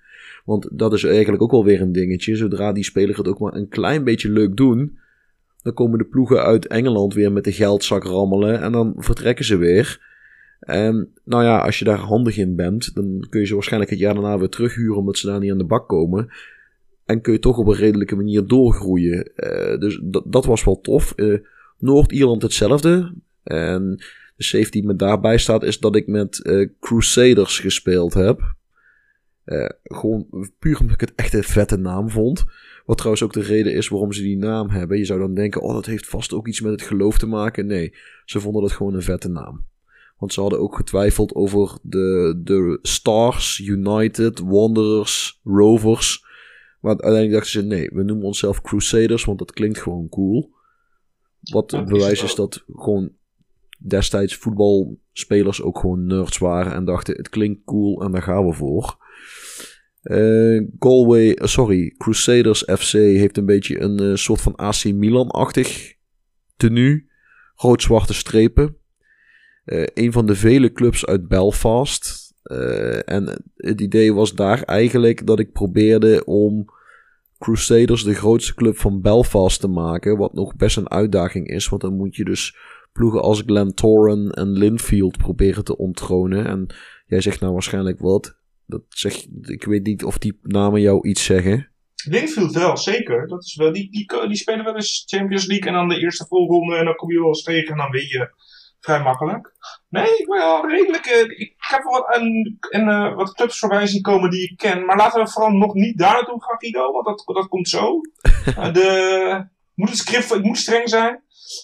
Want dat is eigenlijk ook wel weer een dingetje. Zodra die speler het ook maar een klein beetje leuk doen, dan komen de ploegen uit Engeland weer met de geldzak rammelen en dan vertrekken ze weer. En nou ja, als je daar handig in bent, dan kun je ze waarschijnlijk het jaar daarna weer terughuren omdat ze daar niet aan de bak komen. En kun je toch op een redelijke manier doorgroeien. Uh, dus dat was wel tof. Uh, Noord-Ierland hetzelfde. En de safety die me daarbij staat is dat ik met uh, Crusaders gespeeld heb. Uh, gewoon puur omdat ik het echt een vette naam vond. Wat trouwens ook de reden is waarom ze die naam hebben. Je zou dan denken, oh dat heeft vast ook iets met het geloof te maken. Nee, ze vonden dat gewoon een vette naam. Want ze hadden ook getwijfeld over de, de Stars, United, Wanderers, Rovers. Maar uiteindelijk dachten ze, nee, we noemen onszelf Crusaders, want dat klinkt gewoon cool. Wat het bewijs is dat gewoon destijds voetbalspelers ook gewoon nerds waren en dachten het klinkt cool en daar gaan we voor. Uh, Galway, uh, sorry, Crusaders FC heeft een beetje een uh, soort van AC Milan-achtig tenue. Rood-zwarte strepen. een van de vele clubs uit Belfast. en het idee was daar eigenlijk dat ik probeerde om Crusaders de grootste club van Belfast te maken. Wat nog best een uitdaging is, want dan moet je dus ploegen als Glentoran en Linfield proberen te onttronen. En jij zegt nou waarschijnlijk wat. Dat zeg, ik weet niet of die namen jou iets zeggen. Linfield wel, zeker. Dat is wel, die, die, die spelen wel eens Champions League en dan de eerste volgende en dan kom je wel eens tegen en dan win je vrij makkelijk. Nee, ik ben wel redelijk. Uh, ik heb wel een, een, uh, wat clubs voorbij zien komen die ik ken. Maar laten we vooral nog niet daar naartoe gaan, Guido, want dat, dat komt zo. uh, <laughs> de, moet het script, ik moet streng zijn.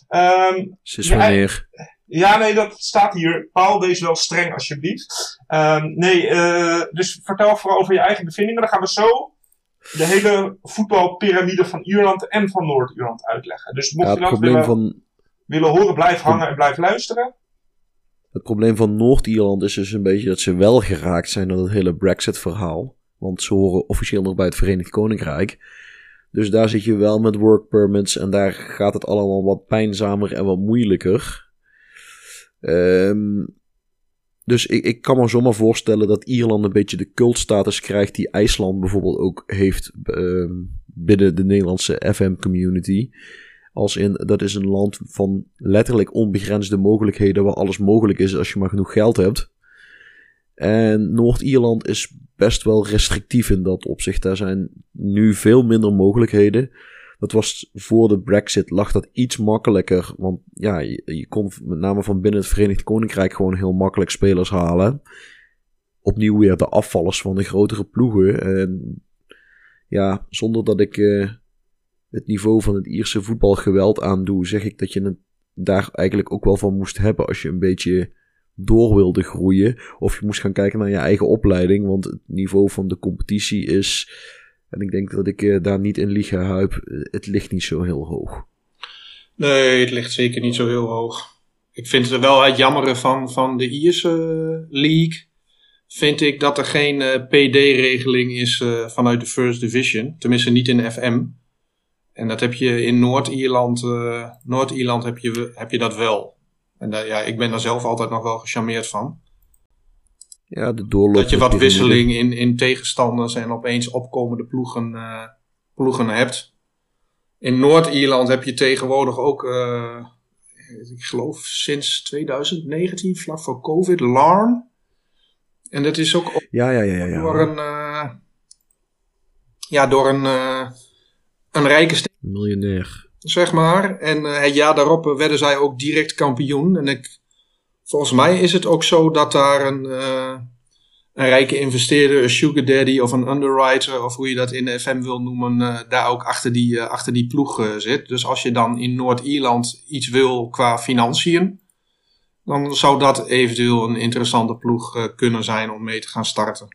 Um, Sinds wanneer? Ja, nee, dat staat hier. Paul, wees wel streng alsjeblieft. Um, nee, uh, dus vertel vooral over je eigen bevindingen. Dan gaan we zo de hele voetbalpyramide van Ierland en van Noord-Ierland uitleggen. Dus mocht ja, je dat willen, van... willen horen, blijf hangen en blijf luisteren. Het probleem van Noord-Ierland is dus een beetje dat ze wel geraakt zijn door het hele Brexit-verhaal. Want ze horen officieel nog bij het Verenigd Koninkrijk. Dus daar zit je wel met work permits en daar gaat het allemaal wat pijnzamer en wat moeilijker. Um, dus ik, ik kan me zomaar voorstellen dat Ierland een beetje de cultstatus krijgt die IJsland bijvoorbeeld ook heeft um, binnen de Nederlandse FM-community. Als in, dat is een land van letterlijk onbegrensde mogelijkheden waar alles mogelijk is als je maar genoeg geld hebt. En Noord-Ierland is best wel restrictief in dat opzicht. Daar zijn nu veel minder mogelijkheden. Dat was voor de Brexit lag dat iets makkelijker. Want ja, je, kon met name van binnen het Verenigd Koninkrijk gewoon heel makkelijk spelers halen. opnieuw weer de afvallers van de grotere ploegen. En ja, zonder dat ik eh, het niveau van het Ierse voetbal geweld aandoe, zeg ik dat je het daar eigenlijk ook wel van moest hebben als je een beetje door wilde groeien. Of je moest gaan kijken naar je eigen opleiding, want het niveau van de competitie is, en ik denk dat ik eh, daar niet in lieg huip, eh, het ligt niet zo heel hoog. Nee, het ligt zeker niet zo heel hoog. Ik vind het wel het jammere van, van de Ierse League. Vind ik dat er geen PD-regeling is vanuit de First Division. Tenminste, niet in FM. En dat heb je in Noord-Ierland, Noord-Ierland heb je, heb je dat wel. En daar, ja, ik ben daar zelf altijd nog wel gecharmeerd van. Ja, de doorloop. Dat je wat wisseling in, in tegenstanders en opeens opkomende ploegen, uh, ploegen hebt. In Noord-Ierland heb je tegenwoordig ook, uh, ik geloof sinds 2019, vlak voor COVID, Larn. En dat is ook ja, ja, ja, ja, door een, ja, door een een rijke. Miljonair. Zeg maar. En uh, het jaar daarop werden zij ook direct kampioen. En ik, volgens mij is het ook zo dat daar een, uh, een rijke investeerder, een sugar daddy of een underwriter, of hoe je dat in de FM wil noemen, uh, daar ook achter die, achter die ploeg zit. Dus als je dan in Noord-Ierland iets wil qua financiën, dan zou dat eventueel een interessante ploeg kunnen zijn om mee te gaan starten.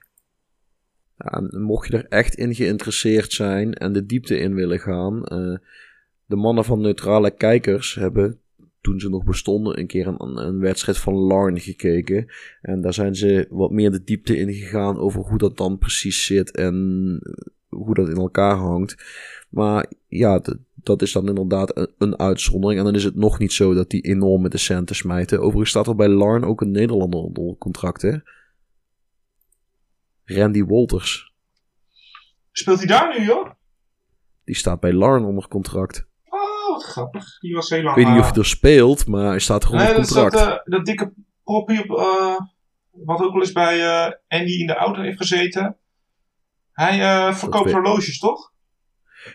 Mocht je er echt in geïnteresseerd zijn en de diepte in willen gaan, de mannen van neutrale kijkers hebben, toen ze nog bestonden, een keer een, een wedstrijd van Larn gekeken. En daar zijn ze wat meer de diepte in gegaan over hoe dat dan precies zit en hoe dat in elkaar hangt. Maar ja, dat is dan inderdaad een, een, uitzondering. En dan is het nog niet zo dat die enorm met de centen smijten. Overigens staat er bij Larn ook een Nederlander onder contract, hè? Randy Walters. Speelt hij daar nu, joh? Die staat bij Larn onder contract. Wat grappig. Die was heel lang... Ik weet niet of hij er speelt, maar hij staat gewoon onder contract. Nee, dat, uh, dat dikke propje op... Uh, wat ook wel eens bij Andy in de auto heeft gezeten. Hij verkoopt horloges, toch?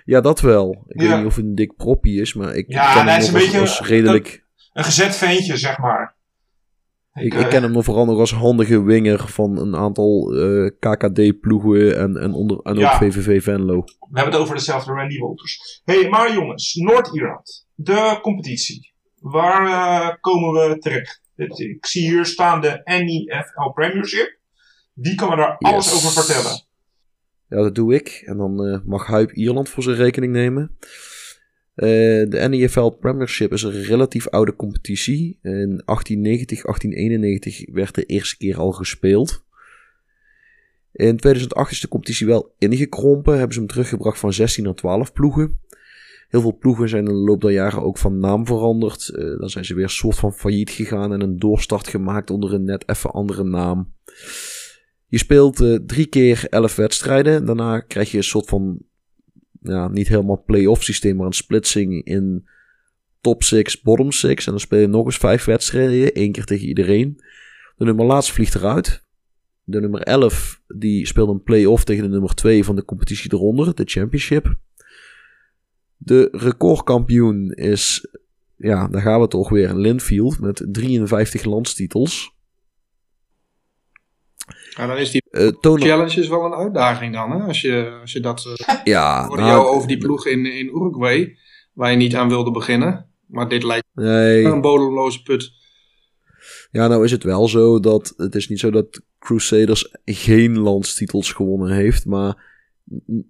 Ja, dat wel. Ik ja. weet niet of het een dik propje is, maar ik ja, ken nee, hem is een beetje als redelijk... Een, een gezet ventje, zeg maar. Ik, ik, ken hem vooral nog als handige winger van een aantal uh, KKD-ploegen en, en, onder, en Ja. ook VVV Venlo. We hebben het over dezelfde Randy Walters. hey, maar jongens, Noord-Ierland. De competitie. Waar eh, komen we terecht? Het- Ik zie hier staan de NEFL Premiership. Wie kan me daar alles over vertellen? Ja, dat doe ik. En dan eh, mag Huip Ierland voor zijn rekening nemen. Eh, de NEFL Premiership is een relatief oude competitie. In 1890, 1891 werd de eerste keer al gespeeld. In 2008 is de competitie wel ingekrompen. Hebben ze hem teruggebracht van 16 naar 12 ploegen. Heel veel ploegen zijn in de loop der jaren ook van naam veranderd. Eh, dan zijn ze weer soort van failliet gegaan en een doorstart gemaakt onder een net even andere naam. Je speelt eh, drie keer elf wedstrijden. Daarna krijg je een soort van, ja, niet helemaal play-off systeem, maar een splitsing in top 6, bottom 6. En dan speel je nog eens vijf wedstrijden, één keer tegen iedereen. De nummer laatst vliegt eruit. De nummer 11 die speelt een play-off tegen de nummer 2 van de competitie eronder, de championship. De recordkampioen is, ja, daar gaan we toch weer, Linfield met 53 landstitels. Ja, dan is die Eh challenge is wel een uitdaging dan, hè? Als je, als je dat... eh <laughs> ja, hoorde nou, jou over die ploeg in, in Uruguay, waar je niet aan wilde beginnen. Maar dit lijkt nee, me een bodemloze put. Ja, nou is het wel zo dat het is niet zo dat Crusaders geen landstitels gewonnen heeft, maar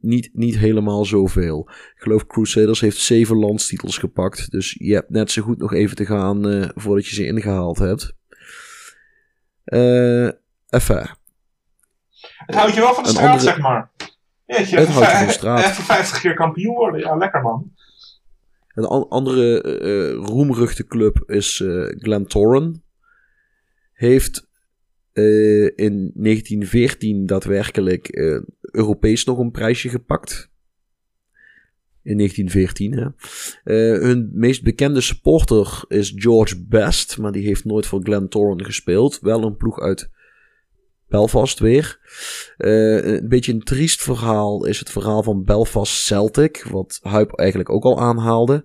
niet, niet helemaal zoveel. Ik geloof Crusaders heeft zeven landstitels gepakt, dus je hebt net zo goed nog even te gaan eh, voordat je ze ingehaald hebt. Eh even. Het houdt je wel van de straat, andere- zeg maar. Jeetje, Het houdt je van de straat. even 50 keer kampioen worden. Ja, lekker man. Een an- andere eh roemruchte club is eh Glentoran. Heeft eh, in 1914 daadwerkelijk eh, Europees nog een prijsje gepakt. In 1914, hè. Eh, hun meest bekende supporter is George Best, maar die heeft nooit voor Glentoran gespeeld. Wel een ploeg uit Belfast weer. Eh, een beetje een triest verhaal is het verhaal van Belfast Celtic, wat Huip eigenlijk ook al aanhaalde.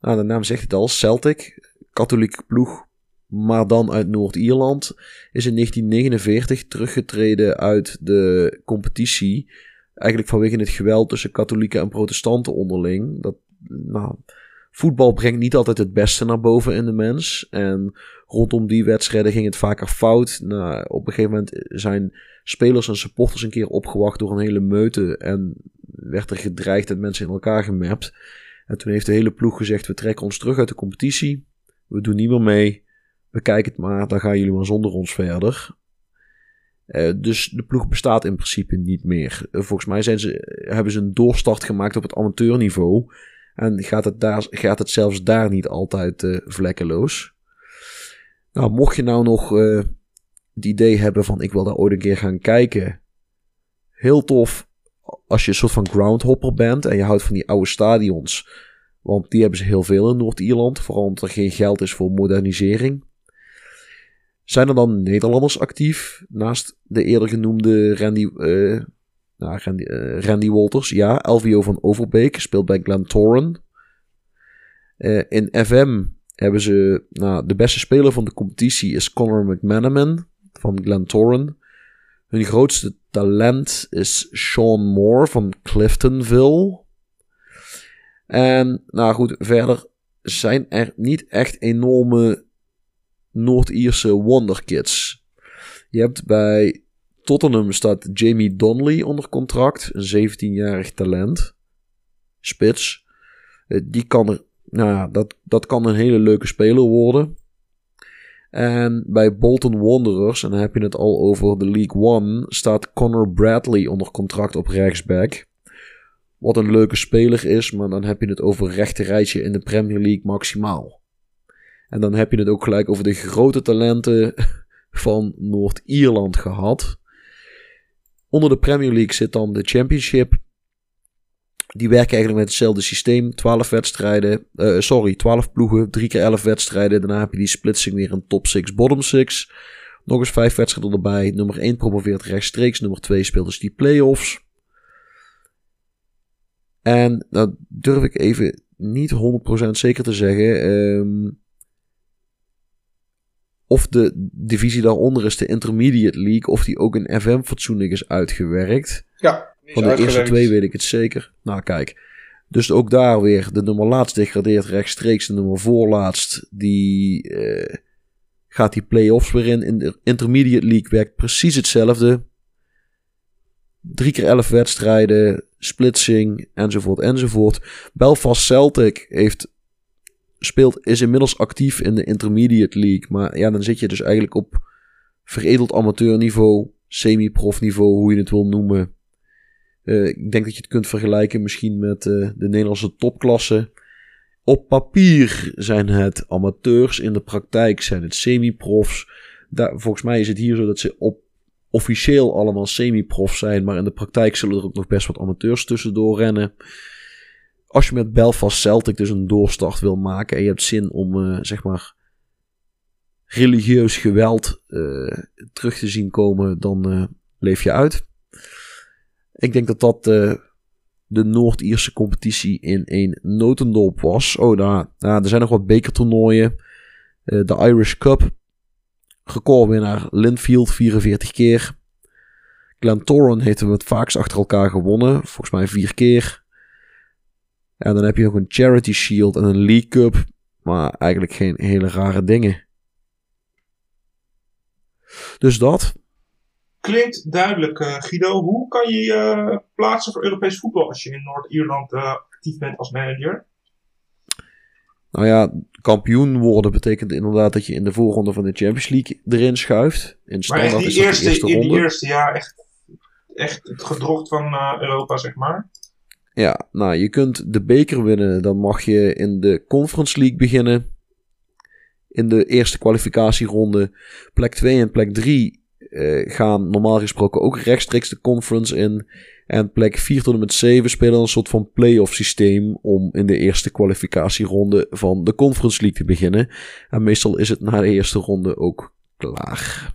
Nou, de naam zegt het al, Celtic, katholieke ploeg. maar dan uit Noord-Ierland, is in 1949 teruggetreden uit de competitie. Eigenlijk vanwege het geweld tussen katholieken en protestanten onderling. Dat, nou, voetbal brengt niet altijd het beste naar boven in de mens. En rondom die wedstrijden ging het vaker fout. Nou, op een gegeven moment zijn spelers en supporters een keer opgewacht door een hele meute. En werd er gedreigd dat mensen in elkaar gemapt. En toen heeft de hele ploeg gezegd: We trekken ons terug uit de competitie. We doen niet meer mee. We kijken het maar, dan gaan jullie maar zonder ons verder. Uh, dus de ploeg bestaat in principe niet meer. Uh, volgens mij zijn ze, hebben ze een doorstart gemaakt op het amateurniveau. En gaat het, daar, gaat het zelfs daar niet altijd uh, vlekkeloos. Nou, mocht je nou nog het idee hebben van ik wil daar ooit een keer gaan kijken. Heel tof als je een soort van groundhopper bent en je houdt van die oude stadions. Want die hebben ze heel veel in Noord-Ierland. Vooral omdat er geen geld is voor modernisering. Zijn er dan Nederlanders actief? Naast de eerder genoemde Randy, uh, nou, Randy, uh, Randy, Walters. Ja, LVO van Overbeek speelt bij Glentoran. Uh, in FM hebben ze... Nou, de beste speler van de competitie is Conor McManaman van Glentoran. Hun grootste talent is Sean Moore van Cliftonville. En nou goed, verder zijn er niet echt enorme Noord-Ierse wonderkids. Je hebt bij Tottenham staat Jamie Donnelly onder contract, een 17-jarig talent. Spits. Eh, die kan er, nou dat, dat kan een hele leuke speler worden. En bij Bolton Wanderers, en dan heb je het al over de League One, staat Connor Bradley onder contract op rechtsback. Wat een leuke speler is, maar dan heb je het over rechterrijtje in de Premier League maximaal. En dan heb je het ook gelijk over de grote talenten <laughs> van Noord-Ierland gehad. Onder de Premier League zit dan de Championship. Die werken eigenlijk met hetzelfde systeem. 12 wedstrijden, uh, sorry, 12 ploegen, 3 keer 11 wedstrijden. Daarna heb je die splitsing weer een top 6, bottom 6. Nog eens 5 wedstrijden erbij. Nummer 1 promoveert rechtstreeks. Nummer 2 speelt dus die play-offs. En nou durf ik even niet 100% zeker te zeggen. Um, of de divisie daaronder is de Intermediate League. Of die ook in FM fatsoenlijk is uitgewerkt. Ja. Van de eerste twee weet ik het zeker. Nou, kijk. Dus ook daar weer de nummer laatst degradeert rechtstreeks. De nummer voorlaatst, die uh, gaat die play-offs weer in. In de Intermediate League werkt precies hetzelfde. Drie keer elf wedstrijden, splitsing, enzovoort, enzovoort. Belfast Celtic heeft, speelt, is inmiddels actief in de Intermediate League. Maar ja, dan zit je dus eigenlijk op veredeld amateurniveau, semi-prof-niveau, hoe je het wil noemen. Uh, ik denk dat je het kunt vergelijken misschien met uh, de Nederlandse topklasse. Op papier zijn het amateurs, in de praktijk zijn het semi-profs. Volgens mij is het hier zo dat ze op officieel allemaal semi-prof zijn, maar in de praktijk zullen er ook nog best wat amateurs tussendoor rennen. Als je met Belfast Celtic dus een doorstart wil maken en je hebt zin om, uh, zeg maar, religieus geweld terug te zien komen, dan leef je uit. Ik denk dat dat uh, de Noord-Ierse competitie in een notendop was. Oh, daar, nou, er zijn nog wat bekertoernooien. Uh, de Irish Cup. Recordwinnaar Linfield 44 keer. Glentoran heeft hem het vaakst achter elkaar gewonnen. Volgens mij vier keer. En dan heb je nog een Charity Shield en een League Cup. Maar eigenlijk geen hele rare dingen. Dus dat. Klinkt duidelijk, uh, Guido. Hoe kan je je uh, plaatsen voor Europees voetbal als je in Noord-Ierland uh, actief bent als manager? Nou ja, kampioen worden betekent inderdaad dat je in de voorronde van de Champions League erin schuift. In standaard maar echt die eerste, eerste ronde. In die eerste, ja, echt, echt het gedrocht van Europa, zeg maar. Ja, nou, je kunt de beker winnen. Dan mag je in de Conference League beginnen. In de eerste kwalificatieronde. Plek 2 en plek 3 uh, gaan normaal gesproken ook rechtstreeks de conference in. En plek 4 tot en met 7 spelen een soort van playoff systeem om in de eerste kwalificatieronde van de Conference League te beginnen. En meestal is het na de eerste ronde ook klaar.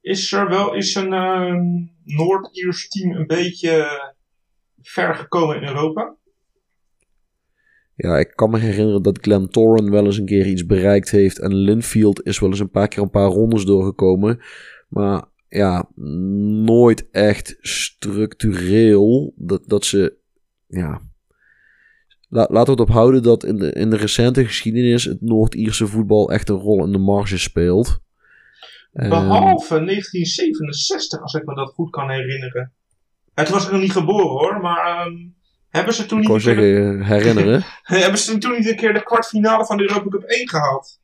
Is er wel is een uh, Noord-Iers team een beetje ver gekomen in Europa? Ja, ik kan me herinneren dat Glenn Torren wel eens een keer iets bereikt heeft. En Linfield is wel eens een paar keer een paar rondes doorgekomen. Maar ja, nooit echt structureel. Dat, dat ze. Ja. La, laten we het ophouden dat in de, in de recente geschiedenis het Noord-Ierse voetbal echt een rol in de marge speelt. En- Behalve 1967, als ik me dat goed kan herinneren. Het was ik nog niet geboren hoor, maar ehm, hebben ze toen ik niet zeggen, eh, herinneren. de- <laughs> hebben ze toen niet een keer de kwartfinale van de Europa Cup 1 gehaald?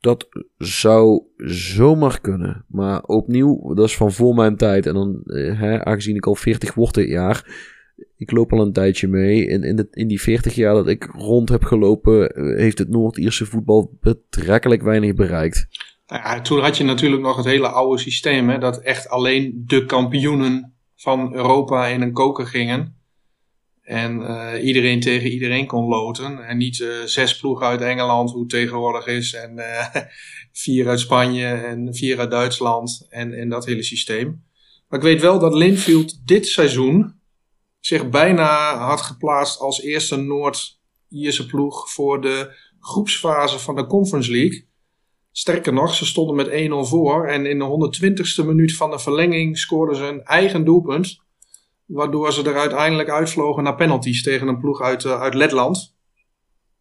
Dat zou zomaar kunnen. Maar opnieuw, dat is van voor mijn tijd. En dan, eh, hè, aangezien ik al 40 word dit jaar. Ik loop al een tijdje mee. In, in, de, in die 40 jaar dat ik rond heb gelopen, eh, heeft het Noord-Ierse voetbal betrekkelijk weinig bereikt. Nou ja, toen had je natuurlijk nog het hele oude systeem, hè, dat echt alleen de kampioenen van Europa in een koker gingen. En eh, iedereen tegen iedereen kon loten. En niet eh, zes ploegen uit Engeland, hoe het tegenwoordig is. En eh, <laughs> vier uit Spanje en vier uit Duitsland. En, en dat hele systeem. Maar ik weet wel dat Linfield dit seizoen zich bijna had geplaatst als eerste Noord-Ierse ploeg voor de groepsfase van de Conference League. Sterker nog, ze stonden met 1-0 voor. En in de 120ste minuut van de verlenging scoorden ze een eigen doelpunt. Waardoor ze er uiteindelijk uitvlogen naar penalties tegen een ploeg uit, eh, uit Letland.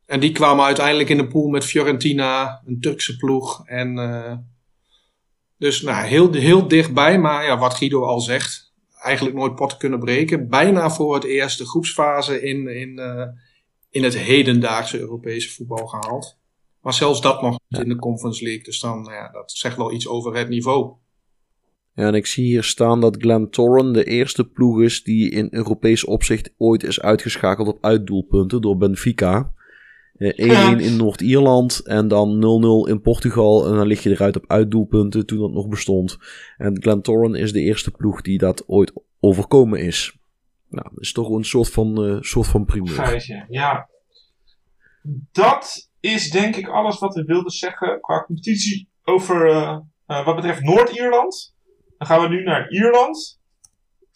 En die kwamen uiteindelijk in de pool met Fiorentina, een Turkse ploeg. En, eh, dus nou, heel, heel dichtbij, maar ja, wat Guido al zegt, eigenlijk nooit potten kunnen breken. Bijna voor het eerst de groepsfase in, in, eh, in het hedendaagse Europese voetbal gehaald. Maar zelfs dat nog in de Conference League. Dus dan, ja, dat zegt wel iets over het niveau. Ja, en ik zie hier staan dat Glen Torren de eerste ploeg is die in Europees opzicht ooit is uitgeschakeld op uitdoelpunten door Benfica. Eh, 1-1 Ja. in Noord-Ierland en dan 0-0 in Portugal. En dan lig je eruit op uitdoelpunten toen dat nog bestond. En Glen Torren is de eerste ploeg die dat ooit overkomen is. Nou, dat is toch een soort van, eh, soort van primeur. Ja. Dat is denk ik alles wat we wilden zeggen qua competitie over eh, eh, wat betreft Noord-Ierland. Dan gaan we nu naar Ierland.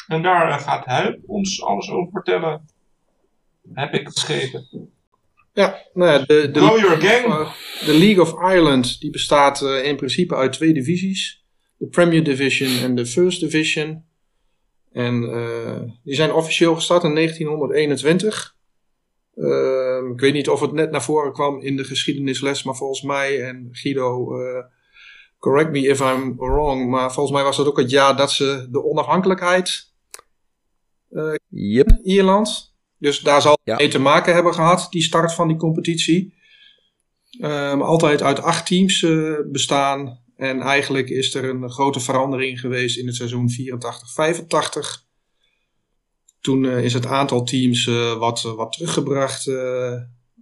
En daar eh, gaat Huip ons alles over vertellen. Heb ik geschreven. Ja, nou ja, de, de, your de League of Ireland die bestaat in principe uit twee divisies. De Premier Division en de First Division. En die zijn officieel gestart in 1921. Uh, ik weet niet of het net naar voren kwam in de geschiedenisles, maar volgens mij, en Guido, uh, correct me if I'm wrong, maar volgens mij was dat ook het jaar dat ze de onafhankelijkheid uh, yep. Ierland. Dus daar zal ja. mee te maken hebben gehad, die start van die competitie. Um, altijd uit acht teams uh, bestaan. En eigenlijk is er een grote verandering geweest in het seizoen 84-85. Toen uh, is het aantal teams uh, wat, wat teruggebracht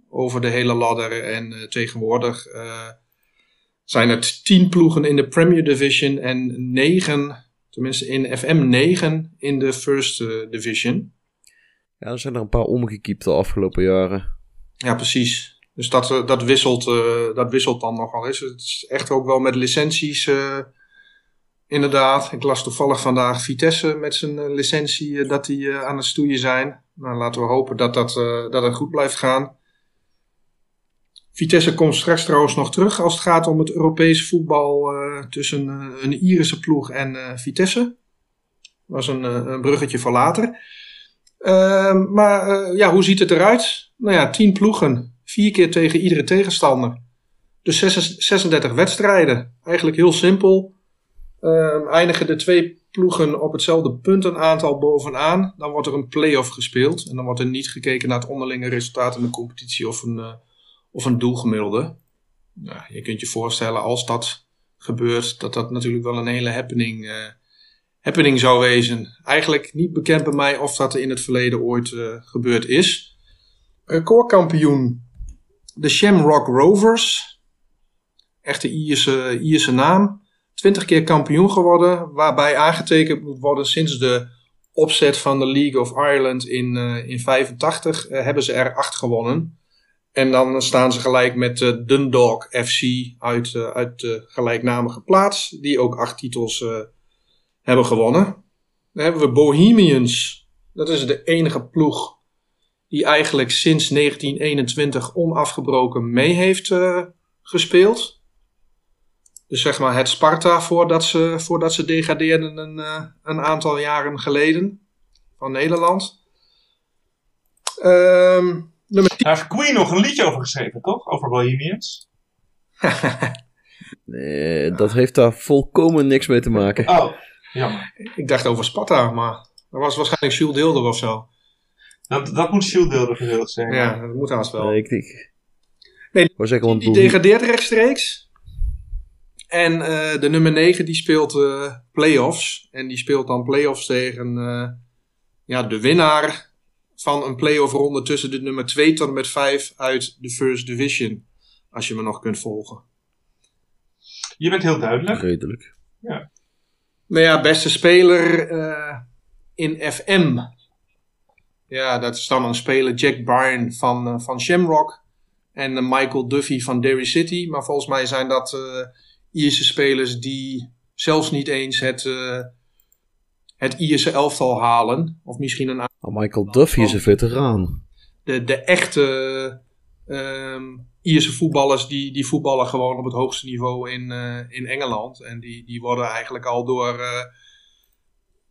over de hele ladder. En tegenwoordig zijn het tien ploegen in de Premier Division en negen, tenminste in FM 9 in de First Division. Ja, er zijn er een paar omgekiept de afgelopen jaren. Ja, precies. Dus dat, dat, wisselt, uh, dat wisselt dan nogal eens. Het is echt ook wel met licenties. Uh, inderdaad. Ik las toevallig vandaag Vitesse met zijn uh, licentie dat die aan het stoeien zijn. Nou, laten we hopen dat, dat, dat het goed blijft gaan. Vitesse komt straks trouwens nog terug als het gaat om het Europese voetbal tussen een Irische ploeg en Vitesse. Dat was een, een bruggetje voor later. Uh, maar uh, ja, hoe ziet het eruit? Nou ja, 10 ploegen. Vier keer tegen iedere tegenstander. Dus 36 wedstrijden. Eigenlijk heel simpel. Uh, eindigen de twee ploegen op hetzelfde puntenaantal bovenaan. Dan wordt er een play-off gespeeld. En dan wordt er niet gekeken naar het onderlinge resultaat in de competitie of een, uh, of een doelgemiddelde. Nou, je kunt je voorstellen als dat gebeurt, dat dat natuurlijk wel een hele happening uh, happening zou wezen. Eigenlijk niet bekend bij mij of dat er in het verleden ooit uh, gebeurd is. Recordkampioen de Shamrock Rovers. Echte Ierse, Ierse naam. 20 keer kampioen geworden. Waarbij aangetekend moet worden sinds de opzet van de League of Ireland in, uh, in 85 uh, hebben ze er 8 gewonnen. En dan staan ze gelijk met uh, Dundalk FC uit, uit de gelijknamige plaats. Die ook 8 titels hebben gewonnen. Dan hebben we Bohemians. Dat is de enige ploeg die eigenlijk sinds 1921 onafgebroken mee heeft eh, gespeeld. Dus zeg maar het Sparta voordat ze, voordat ze degradeerden een, eh, een aantal jaren geleden van Nederland. Ehm, nummer Daar heeft Queen nog een liedje over geschreven, toch? Over Bohemians. <laughs> Nee, dat heeft daar volkomen niks mee te maken. Oh, jammer. Ik dacht over Sparta, maar dat was waarschijnlijk Jules Deelder of zo. Dat, dat moet Shield Deelder gewild zijn. Ja, dat moet haast wel. Nee, ik, ik, Nee, Die degradeert rechtstreeks. En eh, de nummer 9 die speelt eh playoffs. En die speelt dan playoffs tegen eh, ja, de winnaar van een playoff ronde tussen de nummer 2 tot en met 5 uit de First Division. Als je me nog kunt volgen. Je bent heel duidelijk. redelijk. Nou ja, beste speler eh, in FM. Ja, dat is dan een speler Jack Bryan van, van Shamrock. En Michael Duffy van Derry City. Maar volgens mij zijn dat eh Ierse spelers die zelfs niet eens het, eh, het Ierse elftal halen. Of misschien een, Oh, Michael Duffy is een veteraan. de, de echte ehm, Ierse voetballers. Die, die voetballen gewoon op het hoogste niveau in, eh, in Engeland. En die, die worden eigenlijk al door... eh,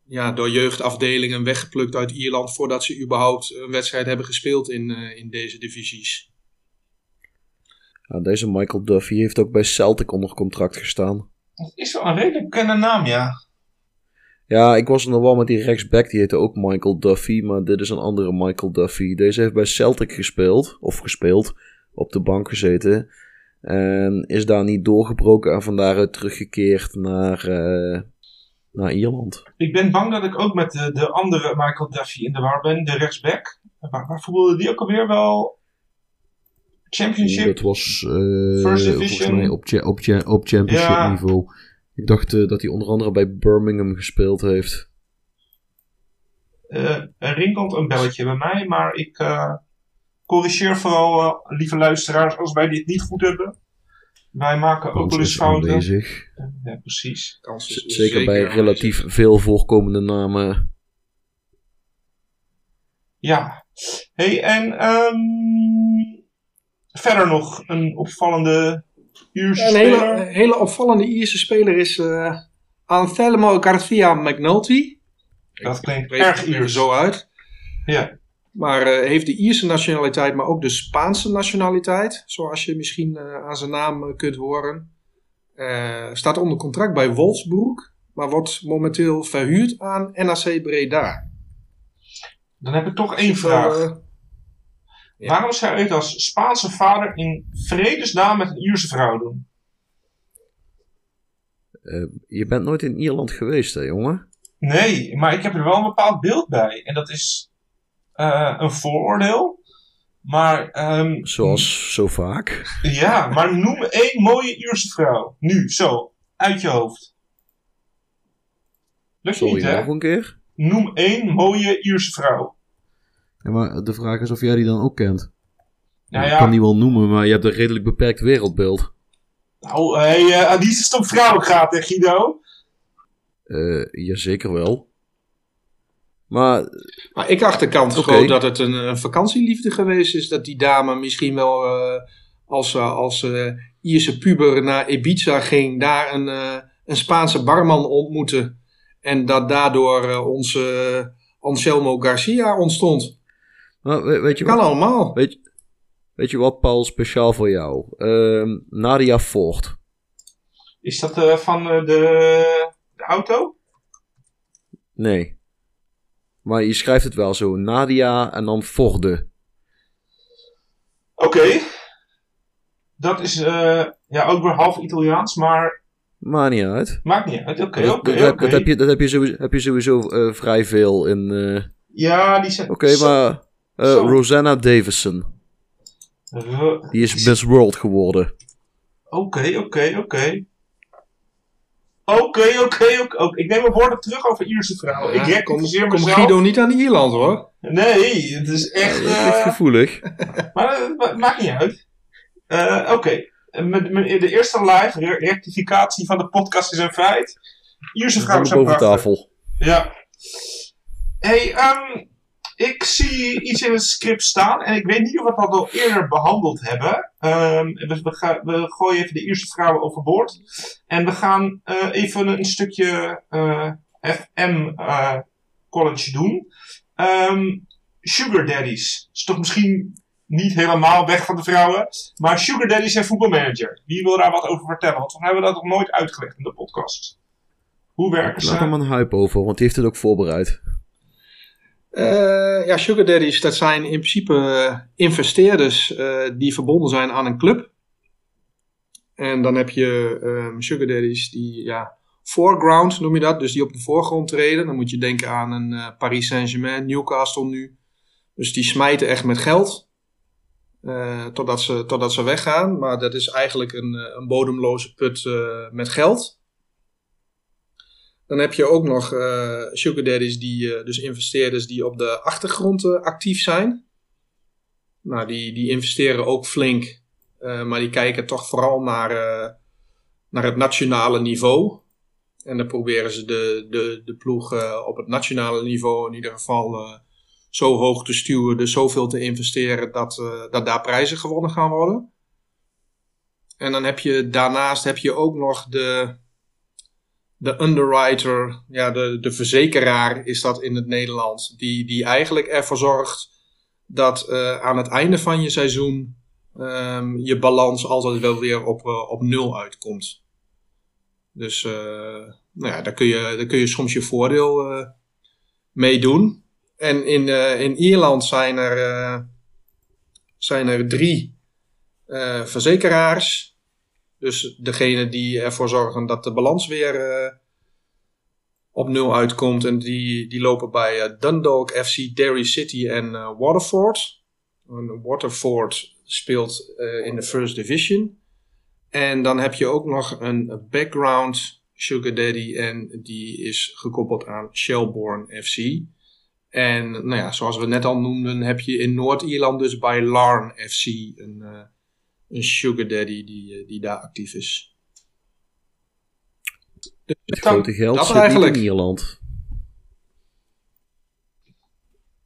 ja, door jeugdafdelingen weggeplukt uit Ierland voordat ze überhaupt een wedstrijd hebben gespeeld in, in deze divisies. Ja, deze Michael Duffy heeft ook bij Celtic onder contract gestaan. Dat is wel een redelijk bekende naam, ja. Ja, ik was nog wel met die rechtsback, die heette ook Michael Duffy, maar dit is een andere Michael Duffy. Deze heeft bij Celtic gespeeld, of gespeeld, op de bank gezeten. En is daar niet doorgebroken en van daaruit teruggekeerd naar, eh, naar Ierland. Ik ben bang dat ik ook met de, de andere Michael Duffy in de war ben, de rechtsback. Waar, waar voetbalde die ook alweer wel? Championship? Dat was eh, First volgens mij op, cha- op, cha- op championship Ja. niveau. Ik dacht eh, dat hij onder andere bij Birmingham gespeeld heeft. Eh, er rinkelt een belletje bij mij, maar ik corrigeer vooral, lieve luisteraars, als wij dit niet goed hebben. Wij maken ook wel eens fouten. aanwezig. Ja, precies. Kans is Zeker bij aanwezig. relatief veel voorkomende namen. Ja. hey, en ehm, verder nog een opvallende Ierse Een hele, speler. hele opvallende Ierse speler is eh Anselmo Garcia McNulty. Dat klinkt erg er Iers. zo uit. Ja. Maar eh, heeft de Ierse nationaliteit, maar ook de Spaanse nationaliteit. Zoals je misschien eh, aan zijn naam kunt horen. Eh, staat onder contract bij Wolfsburg. Maar wordt momenteel verhuurd aan NAC Breda. Dan heb ik toch één vraag. Ja. Waarom zou je het als Spaanse vader in vredesnaam met een Ierse vrouw doen? Eh, je bent nooit in Ierland geweest, hè, jongen? Nee, maar ik heb er wel een bepaald beeld bij. En dat is eh, een vooroordeel. Maar, ehm, Zoals zo vaak. ja, maar noem één mooie Ierse vrouw. Nu, zo, uit je hoofd. Lukt Sorry, niet, hè? nog een keer. Noem één mooie Ierse vrouw. Ja, maar de vraag is of jij die dan ook kent. Nou Ik ja, kan die wel noemen, maar je hebt een redelijk beperkt wereldbeeld. nou, hey, eh, aan die is om vrouwen gaat, hè, Guido? Eh jazeker wel. Maar Maar ik acht de kant Oké. groot dat het een, een vakantieliefde geweest is. Dat die dame misschien wel eh, als, eh, als eh, Ierse puber naar Ibiza ging. Daar een, eh, een Spaanse barman ontmoette. En dat daardoor eh, onze Anselmo Garcia ontstond. Maar we- weet, je Kan wat, allemaal. weet, weet je wat, Paul, speciaal voor jou? Ehm, Nadia Ford. Is dat eh, van eh, de, de auto? Nee. Maar je schrijft het wel zo. Nadia en dan Forde. Oké. Dat is eh, ja, ook weer half Italiaans, maar Maakt niet uit. maakt niet uit. Oké, dat, oké, dat- heb je, dat heb je sowieso, heb je sowieso vrij veel in... eh, Ja, die zijn... Oké, maar... eh, zo. Rosanna Davison. Ro- Die is Miss World geworden. Oké, oké, oké. Oké, oké, oké. Ik neem mijn woorden terug over Ierse vrouwen. ik Ja, rectificeer kom, kom mezelf. Guido niet aan Ierland hoor. Nee, het is echt... Dat is eh, gevoelig. <laughs> maar het ma- maakt niet uit. Eh, oké. Eh, met- met- De eerste live re- rectificatie van de podcast is een feit. Ierse vrouwen Van zijn boven prachtig. tafel. Ja. Hey, ehm, Ik zie iets in het script staan en ik weet niet of we dat al eerder behandeld hebben. Ehm, we, we, gooien even de eerste vrouwen overboord. En we gaan eh, even een stukje eh, FM eh, college doen. Ehm, sugar daddies. Is toch misschien niet helemaal weg van de vrouwen. Maar sugar daddies en voetbalmanager. Wie wil daar wat over vertellen? Want we hebben dat nog nooit uitgelegd in de podcast. Hoe werken Laat hem ze? een hype over, want die heeft het ook voorbereid. Eh, ja, sugar daddies, dat zijn in principe eh, investeerders eh, die verbonden zijn aan een club. En dan heb je ehm, sugar daddies die, ja, foreground noem je dat, dus die op de voorgrond treden. Dan moet je denken aan een Paris Saint-Germain, Newcastle nu. Dus die smijten echt met geld. totdat, ze, totdat ze weggaan. Maar dat is eigenlijk een, een bodemloze put met geld. Dan heb je ook nog eh, sugar daddies, die, eh, dus investeerders die op de achtergrond eh, actief zijn. Nou, die, die investeren ook flink, maar die kijken toch vooral naar, naar het nationale niveau. En dan proberen ze de, de, de ploeg op het nationale niveau in ieder geval zo hoog te stuwen, dus zoveel te investeren dat, dat daar prijzen gewonnen gaan worden. En dan heb je daarnaast heb je ook nog de, de underwriter, ja, de, de verzekeraar is dat in het Nederlands, die, die eigenlijk ervoor zorgt dat eh, aan het einde van je seizoen ehm, je balans altijd wel weer op, eh, op nul uitkomt. Dus eh, nou ja, daar, kun je, daar kun je soms je voordeel mee doen. En in, in Ierland zijn er, zijn er drie verzekeraars. Dus degene die ervoor zorgen dat de balans weer eh, op nul uitkomt. En die, die lopen bij eh, Dundalk FC, Derry City en eh, Waterford. En Waterford speelt in de First Division. En dan heb je ook nog een background Sugar Daddy. En die is gekoppeld aan Shelbourne FC. En nou ja, zoals we net al noemden, heb je in Noord-Ierland dus bij Larne FC een, een Sugar Daddy die, eh, die daar actief is. Dus Het Dan- grote geld dat zit niet eigenlijk. in Ierland.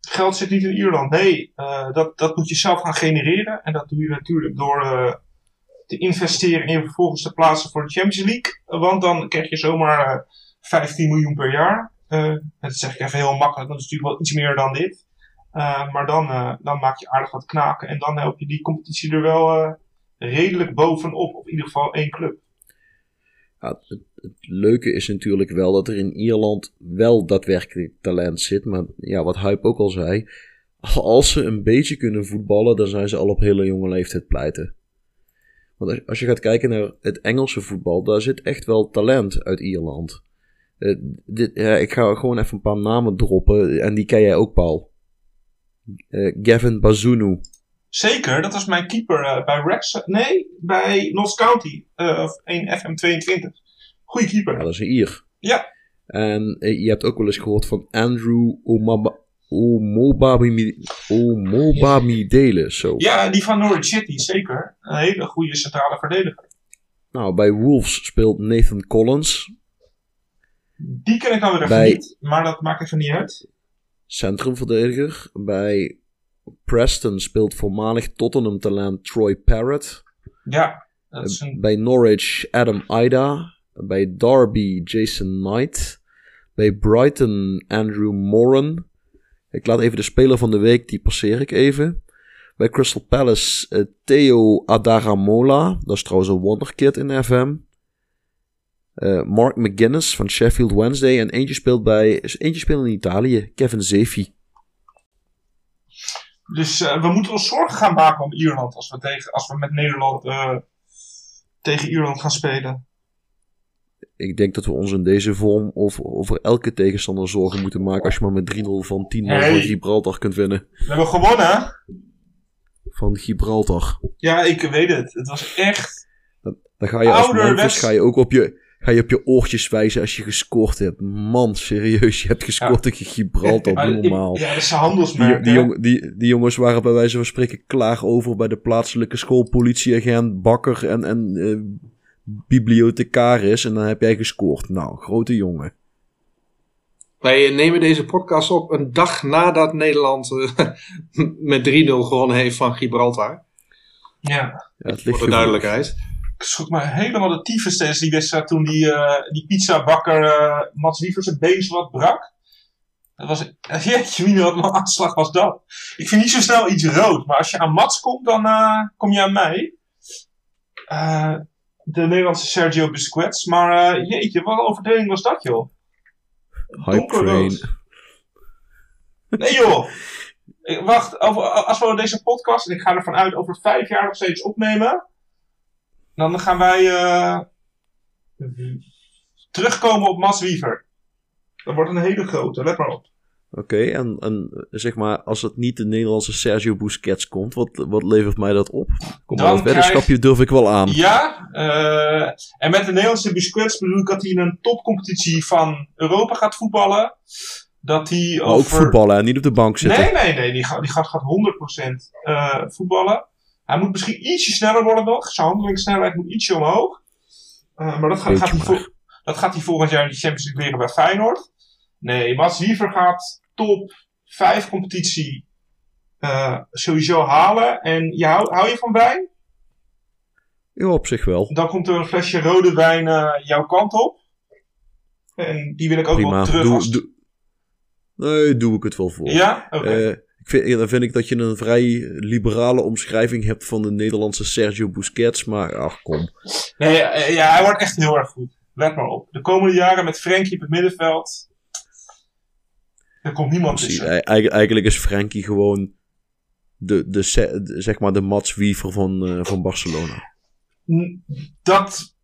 Geld zit niet in Ierland. Nee, eh, dat, dat moet je zelf gaan genereren. En dat doe je natuurlijk door eh, te investeren en vervolgens te plaatsen voor de Champions League. Want dan krijg je zomaar eh, 15 miljoen per jaar. Eh, dat zeg ik even heel makkelijk, dat is natuurlijk wel iets meer dan dit. Eh, maar dan, eh, dan maak je aardig wat knaken. En dan help je die competitie er wel eh, redelijk bovenop. Of in ieder geval één club. Het, het leuke is natuurlijk wel dat er in Ierland wel daadwerkelijk talent zit. Maar ja, wat Hype ook al zei. Als ze een beetje kunnen voetballen, dan zijn ze al op hele jonge leeftijd pleiten. Want als, je gaat kijken naar het Engelse voetbal, daar zit echt wel talent uit Ierland. Eh, dit, ik ga gewoon even een paar namen droppen. En die ken jij ook, Paul. Eh, Gavin Bazunu. Zeker, dat was mijn keeper eh, bij Rex. Nee, bij Notts County. eh, of 1 FM22. Goeie keeper. Ja, dat is een Ier. Ja. En eh, je hebt ook wel eens gehoord van Andrew Omaba- Omobami- Omobamidele. Zo. Ja, die van Norwich City, zeker. Een hele goede centrale verdediger. Nou, bij Wolves speelt Nathan Collins. Die ken ik dan weer even Bij- niet, maar dat maakt even niet uit. centrumverdediger. Bij Preston speelt voormalig Tottenham talent Troy Parrott. Ja, dat is een... Bij Norwich Adam Ida. Bij Derby Jason Knight. Bij Brighton Andrew Moran. Ik laat even de speler van de week, die passeer ik even. Bij Crystal Palace eh, Theo Adaramola. Dat is trouwens een wonderkid in FM. Eh, Mark McGuinness van Sheffield Wednesday. En eentje speelt, bij, eentje speelt in Italië. Kevin Zefi. Dus eh, we moeten ons zorgen gaan maken om Ierland als we, tegen, als we met Nederland eh, tegen Ierland gaan spelen. Ik denk dat we ons in deze vorm over, over elke tegenstander zorgen moeten maken. Als je maar met 3-0 van 10 man Hey. van Gibraltar kunt winnen. We hebben gewonnen. Van Gibraltar. Ja, ik weet het. Het was echt... Dan ga je als Ouderwets. Memphis ga je ook op je, ga je op je oortjes wijzen als je gescoord hebt. Man, serieus, je hebt gescoord tegen Gibraltar. <laughs> Normaal. Ja, dat is Die, handelsmerk. die, die, die jongens waren bij wijze van spreken klaar over bij de plaatselijke schoolpolitieagent, bakker en, en eh, bibliothecaris. En dan heb jij gescoord. Nou, grote jongen. Wij nemen deze podcast op een dag nadat Nederland eh, <laughs> met 3-0 gewonnen heeft van Gibraltar. Ja. Ja, het ligt Voor de duidelijkheid. Ik schrok me helemaal de tyfus tijdens die wedstrijd toen die, eh die pizzabakker eh Mats Wievers zijn been zo wat brak. Dat was, <laughs> jeetje mine, wat een aanslag was dat. Ik vind niet zo snel iets rood, maar als je aan Mats komt, dan eh, kom je aan mij. De Nederlandse Sergio Busquets. Maar jeetje, wat een overdeling was dat, joh. Donkerrood. Nee joh. Ik- Wacht, over, als we deze podcast, en ik ga ervan uit, over vijf jaar nog steeds opnemen. Dan gaan wij eh, terugkomen op Mas Wiever. Dat wordt een hele grote, let maar op. Oké, en, en zeg maar, als het niet de Nederlandse Sergio Busquets komt, wat, wat levert mij dat op? Kom Dan maar, het weddenschapje durf ik wel aan. Ja, eh, en met de Nederlandse Biscuits bedoel ik dat hij in een topcompetitie van Europa gaat voetballen. Dat hij Maar ook voetballen en niet op de bank zitten. Nee, nee, nee. Die gaat, die gaat, gaat 100% eh, voetballen. Hij moet misschien ietsje sneller worden nog. Zijn handelingssnelheid moet ietsje omhoog. Eh, maar dat gaat, gaat, hij vol- dat gaat hij volgend jaar in de Champions League leren bij Feyenoord. Nee, Mats Wiever gaat top 5 competitie eh, sowieso halen. En je hou, hou je van wijn? Ja, op zich wel. Dan komt er een flesje rode wijn eh, jouw kant op. En die wil ik ook Prima. wel terug. Doe, als... doe- nee, doe ik het wel voor. Ja? Oké. Eh, vind, dan vind ik dat je een vrij liberale omschrijving hebt van de Nederlandse Sergio Busquets. Maar ach, kom. Nee, eh, ja, hij wordt echt heel erg goed. Let maar op. De komende jaren met Frenkie op het middenveld. Er komt niemand Precies. tussen. Ei- eigen- Eigenlijk is Frenkie gewoon de, de, zeg maar de Mats Wiever van, eh, van Barcelona. Dat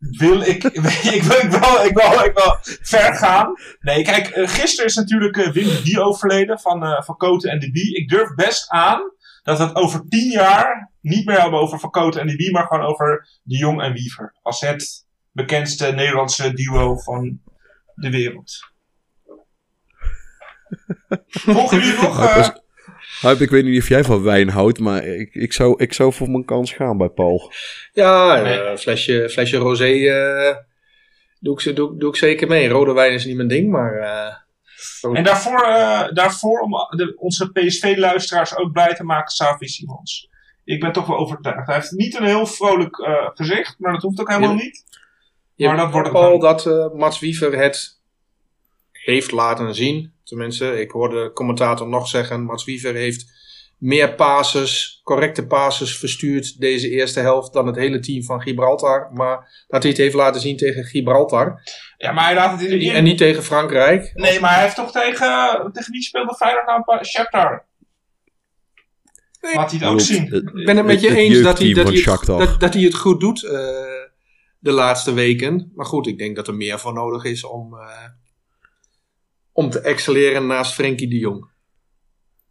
wil ik. <laughs> ik, wil, ik, wil, ik, wil, ik wil ver gaan. Nee, kijk, eh, gisteren is natuurlijk eh, Wim de Bie overleden van, eh van Koten en de Bie. Ik durf best aan dat we het over tien jaar niet meer hebben over Van Koten en de Bie, maar gewoon over de Jong en Wiever. Als het bekendste Nederlandse duo van de wereld. <laughs> Volgen jullie nog? Huip, ik weet niet of jij van wijn houdt, maar ik, ik, zou, ik zou voor mijn kans gaan bij Paul. Ja, Nee. eh, flesje, flesje rosé eh, doe, ik, ze- doe, doe ik zeker mee. Rode wijn is niet mijn ding, maar... eh, En daarvoor, eh, daarvoor om de, onze PSV-luisteraars ook blij te maken, Savi Simons. Ik ben toch wel overtuigd. Hij heeft niet een heel vrolijk eh, gezicht, maar dat hoeft ook helemaal Ja. niet. Maar dat weet wordt dan. dat Mats Wiever het heeft laten zien. Tenminste, ik hoorde de commentator nog zeggen: Mats Wiever heeft meer passes, correcte passes verstuurd deze eerste helft dan het hele team van Gibraltar. Maar dat hij het heeft laten zien tegen Gibraltar Ja, maar hij laat het in de en niet tegen Frankrijk. Nee, maar hij heeft toch tegen, tegen wie speelde Feyenoord nou? Shakhtar. Laat hij het ook zien. Ik ben het met je eens dat hij, dat, hij het, dat hij het goed doet eh, de laatste weken. Maar goed, ik denk dat er meer voor nodig is om, eh, om te excelleren naast Frenkie de Jong.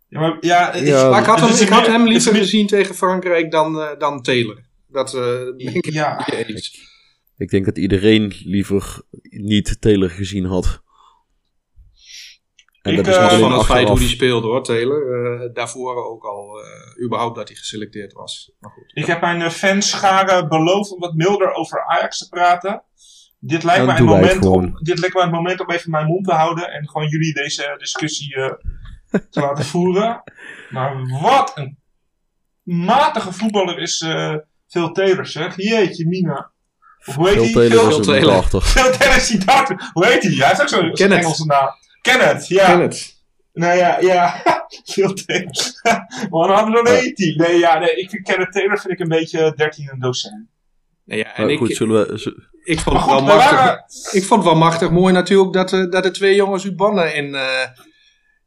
Ja, maar, ja, Maar ik had hem, ik had meer- hem liever meer- gezien tegen Frankrijk dan, eh, dan Taylor. Dat eh, ben ik Ja, eens. Ik denk dat iedereen liever niet Taylor gezien had. En Ik, dat is alleen van het feit hoe hij speelde hoor, Taylor. Eh, daarvoor ook al eh, überhaupt dat hij geselecteerd was. Maar goed. ik heb mijn fanscharen beloofd om wat milder over Ajax te praten. Dit lijkt, mij een het moment om, dit lijkt mij een moment om even mijn mond te houden en gewoon jullie deze discussie eh, <laughs> te laten voeren. Maar wat een matige voetballer is eh Phil Taylor, zeg. Jeetje, Mina. Of hoe heet Phil hij? Taylor Phil- is een Taylor. Phil Taylor is die. Hoe heet hij? Hij heeft ook zo'n. Engelse naam. Kenneth, ja. Kenneth. Nou ja, ja. <laughs> Phil Taylor. <laughs> Wat hadden we dan heet hij? Nee, ja, nee, ik vind Kenneth Taylor vind ik een beetje 13 en docent. Nou ja, en Maar ik, zullen we... ik, vond wel machtig, waren... ik vond het wel machtig mooi natuurlijk dat, eh, dat de twee jongens uit Bannen in, eh,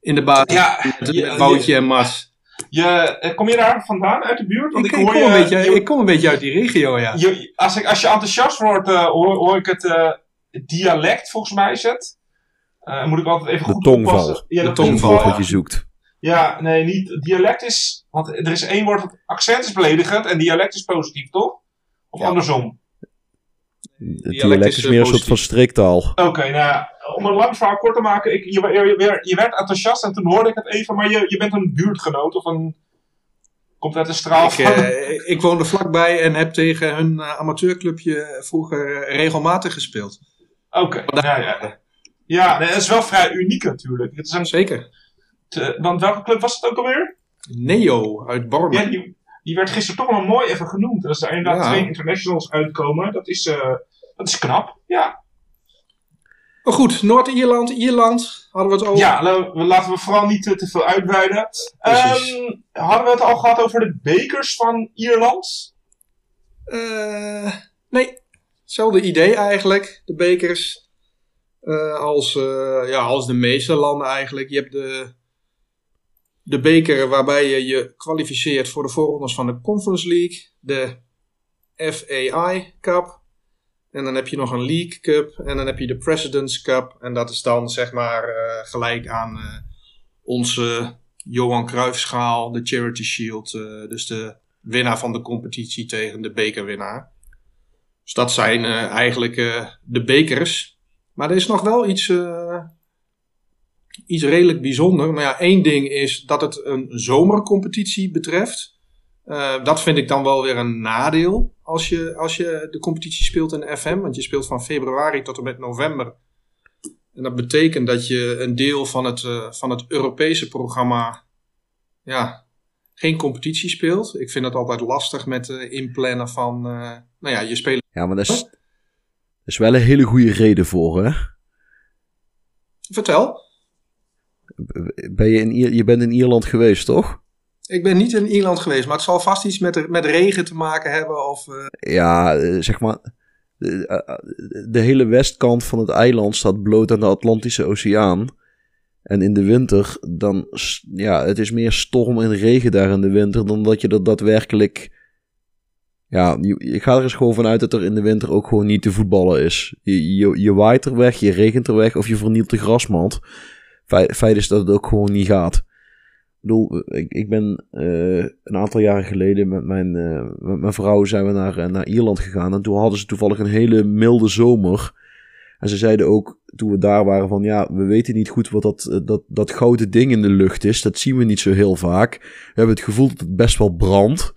in de basis Ja, met, Woutje en Mas. Je, eh, kom je daar vandaan, uit de buurt? Want Ik, ik, ik, hoor kom je, een beetje, je- ik kom een beetje uit die regio, ja. je- als, ik, als je enthousiast wordt, hoor, hoor ik het eh, dialect, volgens mij is het. Eh, moet ik altijd even De goed tongval. Ja, De de, tongval, tongval. wat je zoekt. Ja, nee, niet. Dialect is. Want er is één woord, dat accent is beledigend en dialect is positief, toch? Of Ja. andersom? Het Dialect is, eh, meer een soort positief. van streektaal. Oké, nou ja, om een lang verhaal kort te maken. Ik, je, je, je, je werd enthousiast en toen hoorde ik het even, maar je, je bent een buurtgenoot of een. Komt uit de straal Ik, van. eh, ik woonde vlakbij en heb tegen hun eh, amateurclubje vroeger eh, regelmatig gespeeld. Oké, nou ja. Ja, dat is wel vrij uniek natuurlijk. Het is een, Zeker. te- want welke club was het ook alweer? Neo uit Bormen. Ja, die, werd gisteren toch wel mooi even genoemd. Als er inderdaad Ja. twee internationals uitkomen, dat is, eh, dat is knap. Ja, Maar goed, Noord-Ierland, Ierland, hadden we het over. ja laten we vooral niet te, te veel uitweiden. Precies. Ehm, hadden we het al gehad over de bekers van Ierland? Eh, nee, hetzelfde idee eigenlijk. De bekers. eh, als, ja, als de meeste landen eigenlijk. Je hebt de, de beker waarbij je je kwalificeert voor de voorrondes van de Conference League. De FAI Cup. En dan heb je nog een League Cup. En dan heb je de President's Cup. En dat is dan zeg maar eh, gelijk aan eh, onze Johan Cruijffschaal, de Charity Shield. eh, dus de winnaar van de competitie tegen de bekerwinnaar. Dus dat zijn eigenlijk de bekers. Maar er is nog wel iets, iets redelijk bijzonder. Maar ja, één ding is dat het een zomercompetitie betreft. Eh, dat vind ik dan wel weer een nadeel als je, als je de competitie speelt in FM. Want je speelt van februari tot en met november. En dat betekent dat je een deel van het, eh, van het Europese programma ja, geen competitie speelt. Ik vind het altijd lastig met eh, inplannen van, nou ja, je speelt. Ja, maar dat is, dat is wel een hele goede reden voor, hè? Vertel. Ben je, in, je bent in Ierland geweest, toch? Ik ben niet in Ierland geweest, maar het zal vast iets met, met regen te maken hebben. Of, eh, Ja, eh, zeg maar. De, eh, de hele westkant van het eiland staat bloot aan de Atlantische Oceaan. En in de winter, dan. Ja, het is meer storm en regen daar in de winter. dan dat je er daadwerkelijk. Ja, je, je gaat er eens gewoon vanuit dat er in de winter ook gewoon niet te voetballen is. Je, je, je waait er weg, je regent er weg of je vernielt de grasmand. Feit, is dat het ook gewoon niet gaat. Ik bedoel, ik, ik ben eh, een aantal jaren geleden met mijn, eh, met mijn vrouw zijn we naar, eh, naar Ierland gegaan. En toen hadden ze toevallig een hele milde zomer. En ze zeiden ook toen we daar waren van ja, we weten niet goed wat dat, dat, dat gouden ding in de lucht is. Dat zien we niet zo heel vaak. We hebben het gevoel dat het best wel brandt.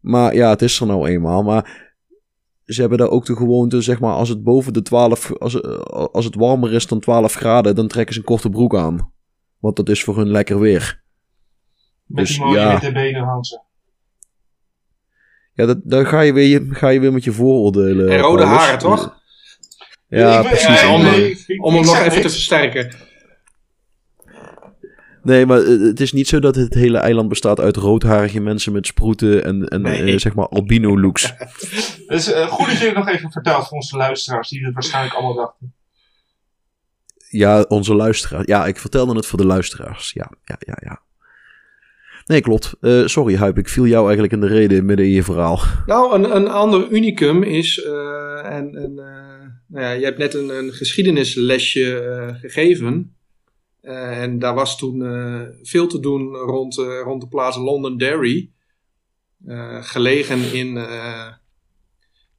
Maar ja, het is er nou eenmaal. Maar ze hebben daar ook de gewoonte, zeg maar, als het boven de 12, als, eh, als het warmer is dan 12 graden, dan trekken ze een korte broek aan. Want dat is voor hun lekker weer. Met Dus, die mooie ja. witte benen, Hansen. Ja, dat, dan ga je, weer, ga je weer met je vooroordelen. En rode Paulus. haren, toch? Ja, Ik precies. ja, om- om hem nog even te versterken. Nee, maar eh, het is niet zo dat het hele eiland bestaat uit roodharige mensen met sproeten en, en Nee. eh, zeg maar albino looks. <laughs> Dus eh, goed dat je het nog even vertelt voor onze luisteraars, die het waarschijnlijk allemaal dachten. Ja, onze luisteraars. Ja, ik vertelde het voor de luisteraars. Ja, ja, ja, ja. Nee, klopt. Eh, sorry, Huip, ik viel jou eigenlijk in de reden midden in je verhaal. Nou, een, een ander unicum is, eh, en, en eh, nou ja, je hebt net een, een geschiedenislesje gegeven. Eh, en daar was toen eh, veel te doen rond, eh, rond de plaats Londonderry. Gelegen in,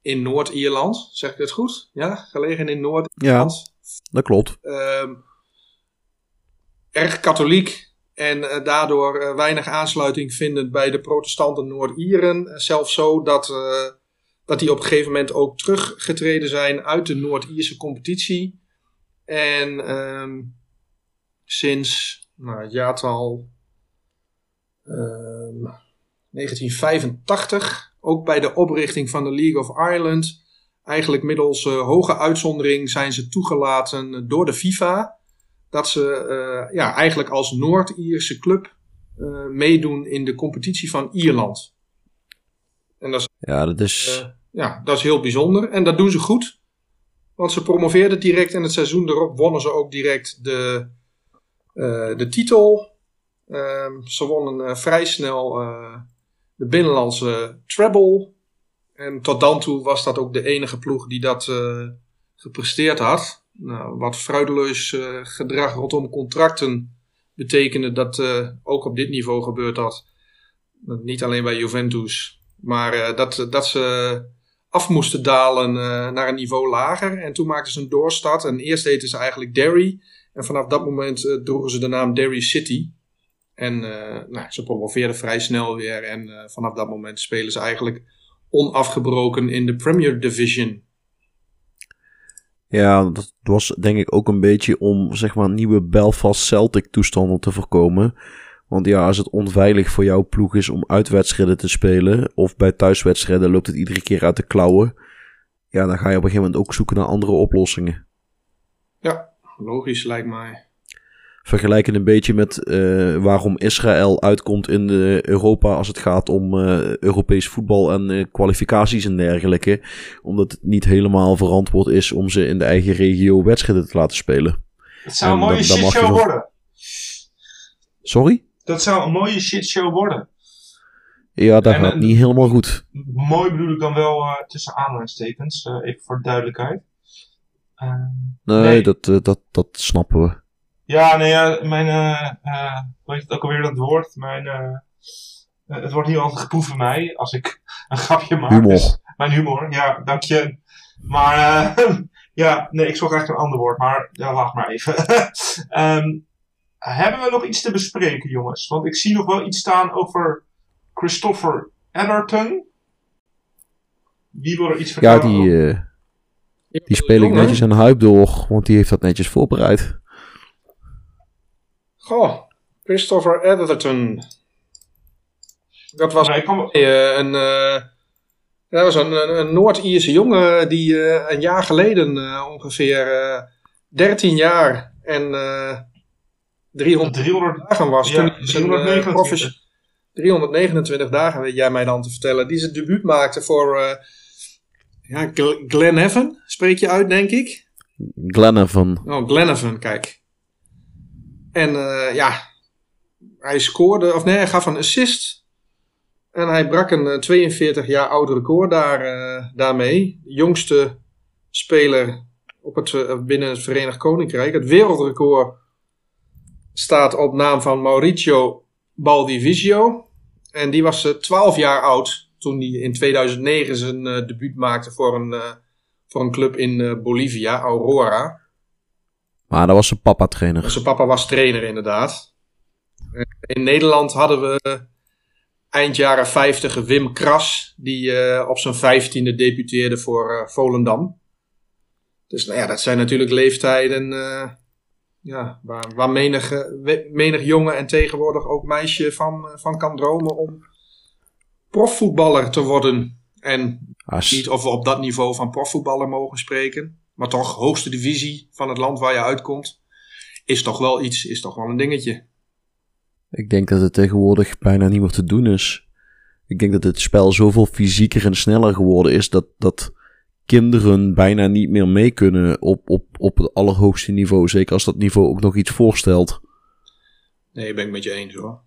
in Noord-Ierland. Zeg ik het goed? Ja, gelegen in Ja, Noord-Ierland. dat klopt. Ehm, erg katholiek en daardoor weinig aansluiting vindend bij de protestanten Noord-Ieren. Zelfs zo dat, dat die op een gegeven moment ook teruggetreden zijn uit de Noord-Ierse competitie. En ehm, sinds nou, het jaartal ehm, 1985, ook bij de oprichting van de League of Ireland, eigenlijk middels eh, hoge uitzondering zijn ze toegelaten door de FIFA. Dat ze eh, ja, eigenlijk als Noord-Ierse club eh, meedoen in de competitie van Ierland. En dat is, Ja, dat is... ja, dat is heel bijzonder. En dat doen ze goed. Want ze promoveerden direct en het seizoen erop wonnen ze ook direct de, de titel. Ehm, ze wonnen eh, vrij snel eh, de binnenlandse treble. En tot dan toe was dat ook de enige ploeg die dat eh, gepresteerd had. Nou, wat eh, gedrag rondom contracten betekende dat eh, ook op dit niveau gebeurd had. Niet alleen bij Juventus, maar eh, dat, dat ze af moesten dalen eh, naar een niveau lager. En toen maakten ze een doorstart. En eerst deden ze eigenlijk Derry. En vanaf dat moment eh, droegen ze de naam Derry City. En eh, nou, ze promoveerden vrij snel weer. En eh, vanaf dat moment spelen ze eigenlijk onafgebroken in de Premier Division. Ja, dat was denk ik ook een beetje om zeg maar nieuwe Belfast Celtic toestanden te voorkomen. Want ja, als het onveilig voor jouw ploeg is om uitwedstrijden te spelen, of bij thuiswedstrijden loopt het iedere keer uit de klauwen, ja, dan ga je op een gegeven moment ook zoeken naar andere oplossingen. Ja, logisch lijkt mij. Vergelijken een beetje met uh, waarom Israël uitkomt in de Europa als het gaat om uh, Europees voetbal en uh, kwalificaties en dergelijke. Omdat het niet helemaal verantwoord is om ze in de eigen regio wedstrijden te laten spelen. Het zou en een mooie shitshow nog... worden. Sorry? Dat zou een mooie shitshow worden. Ja, dat en, gaat niet helemaal goed. Mooi bedoel ik dan wel tussen aanhalingstekens, even voor de duidelijkheid. Nee, nee. Dat, dat, dat snappen we. Ja, nee, ja, mijn, uh, uh, weet het ook alweer dat woord? Mijn, het wordt niet altijd geproefd bij mij als ik een grapje maak. Humor. Dus mijn humor, ja, dank je. Maar, <laughs> ja, nee, ik zocht echt een ander woord, maar ja, wacht maar even. um, <laughs> hebben we nog iets te bespreken, jongens? Want ik zie nog wel iets staan over Christopher Edderton. Wie wil er iets vertellen? Ja, die, die speel ik netjes een hype door, want die heeft dat netjes voorbereid. Goh, Christopher Edgerton. Dat was nee, kan... een, uh, dat was een, een Noord-Ierse jongen die uh, een jaar geleden ongeveer 13 jaar en 300, 300 dagen was. Ja, toen 329. 329 dagen, weet jij mij dan te vertellen. Die zijn debuut maakte voor ja, Glenhaven, spreek je uit, denk ik. Glenhaven. Oh, Glenhaven, kijk. En uh, ja, hij scoorde, of nee, hij gaf een assist. En hij brak een 42 jaar oud record daar, uh, daarmee. Jongste speler op het, binnen het Verenigd Koninkrijk. Het wereldrecord staat op naam van Mauricio Baldivigio. En die was 12 jaar oud toen hij in 2009 zijn debuut maakte voor een, voor een club in Bolivia, Aurora. Maar dat was zijn papa trainer. Zijn papa was trainer inderdaad. In Nederland hadden we eind jaren 50 Wim Kras, die uh, op zijn vijftiende debuteerde voor uh, Volendam. Dus nou ja, dat zijn natuurlijk leeftijden uh, ja, waar, waar menig, menig jongen en tegenwoordig ook meisje van, van kan dromen om profvoetballer te worden. En As... niet of we op dat niveau van profvoetballer mogen spreken maar toch hoogste divisie van het land waar je uitkomt, is toch wel iets, is toch wel een dingetje. Ik denk dat het tegenwoordig bijna niet meer te doen is. Ik denk dat het spel zoveel fysieker en sneller geworden is dat, dat kinderen bijna niet meer mee kunnen op, op, op het allerhoogste niveau. Zeker als dat niveau ook nog iets voorstelt. Nee, ben ik met je eens hoor.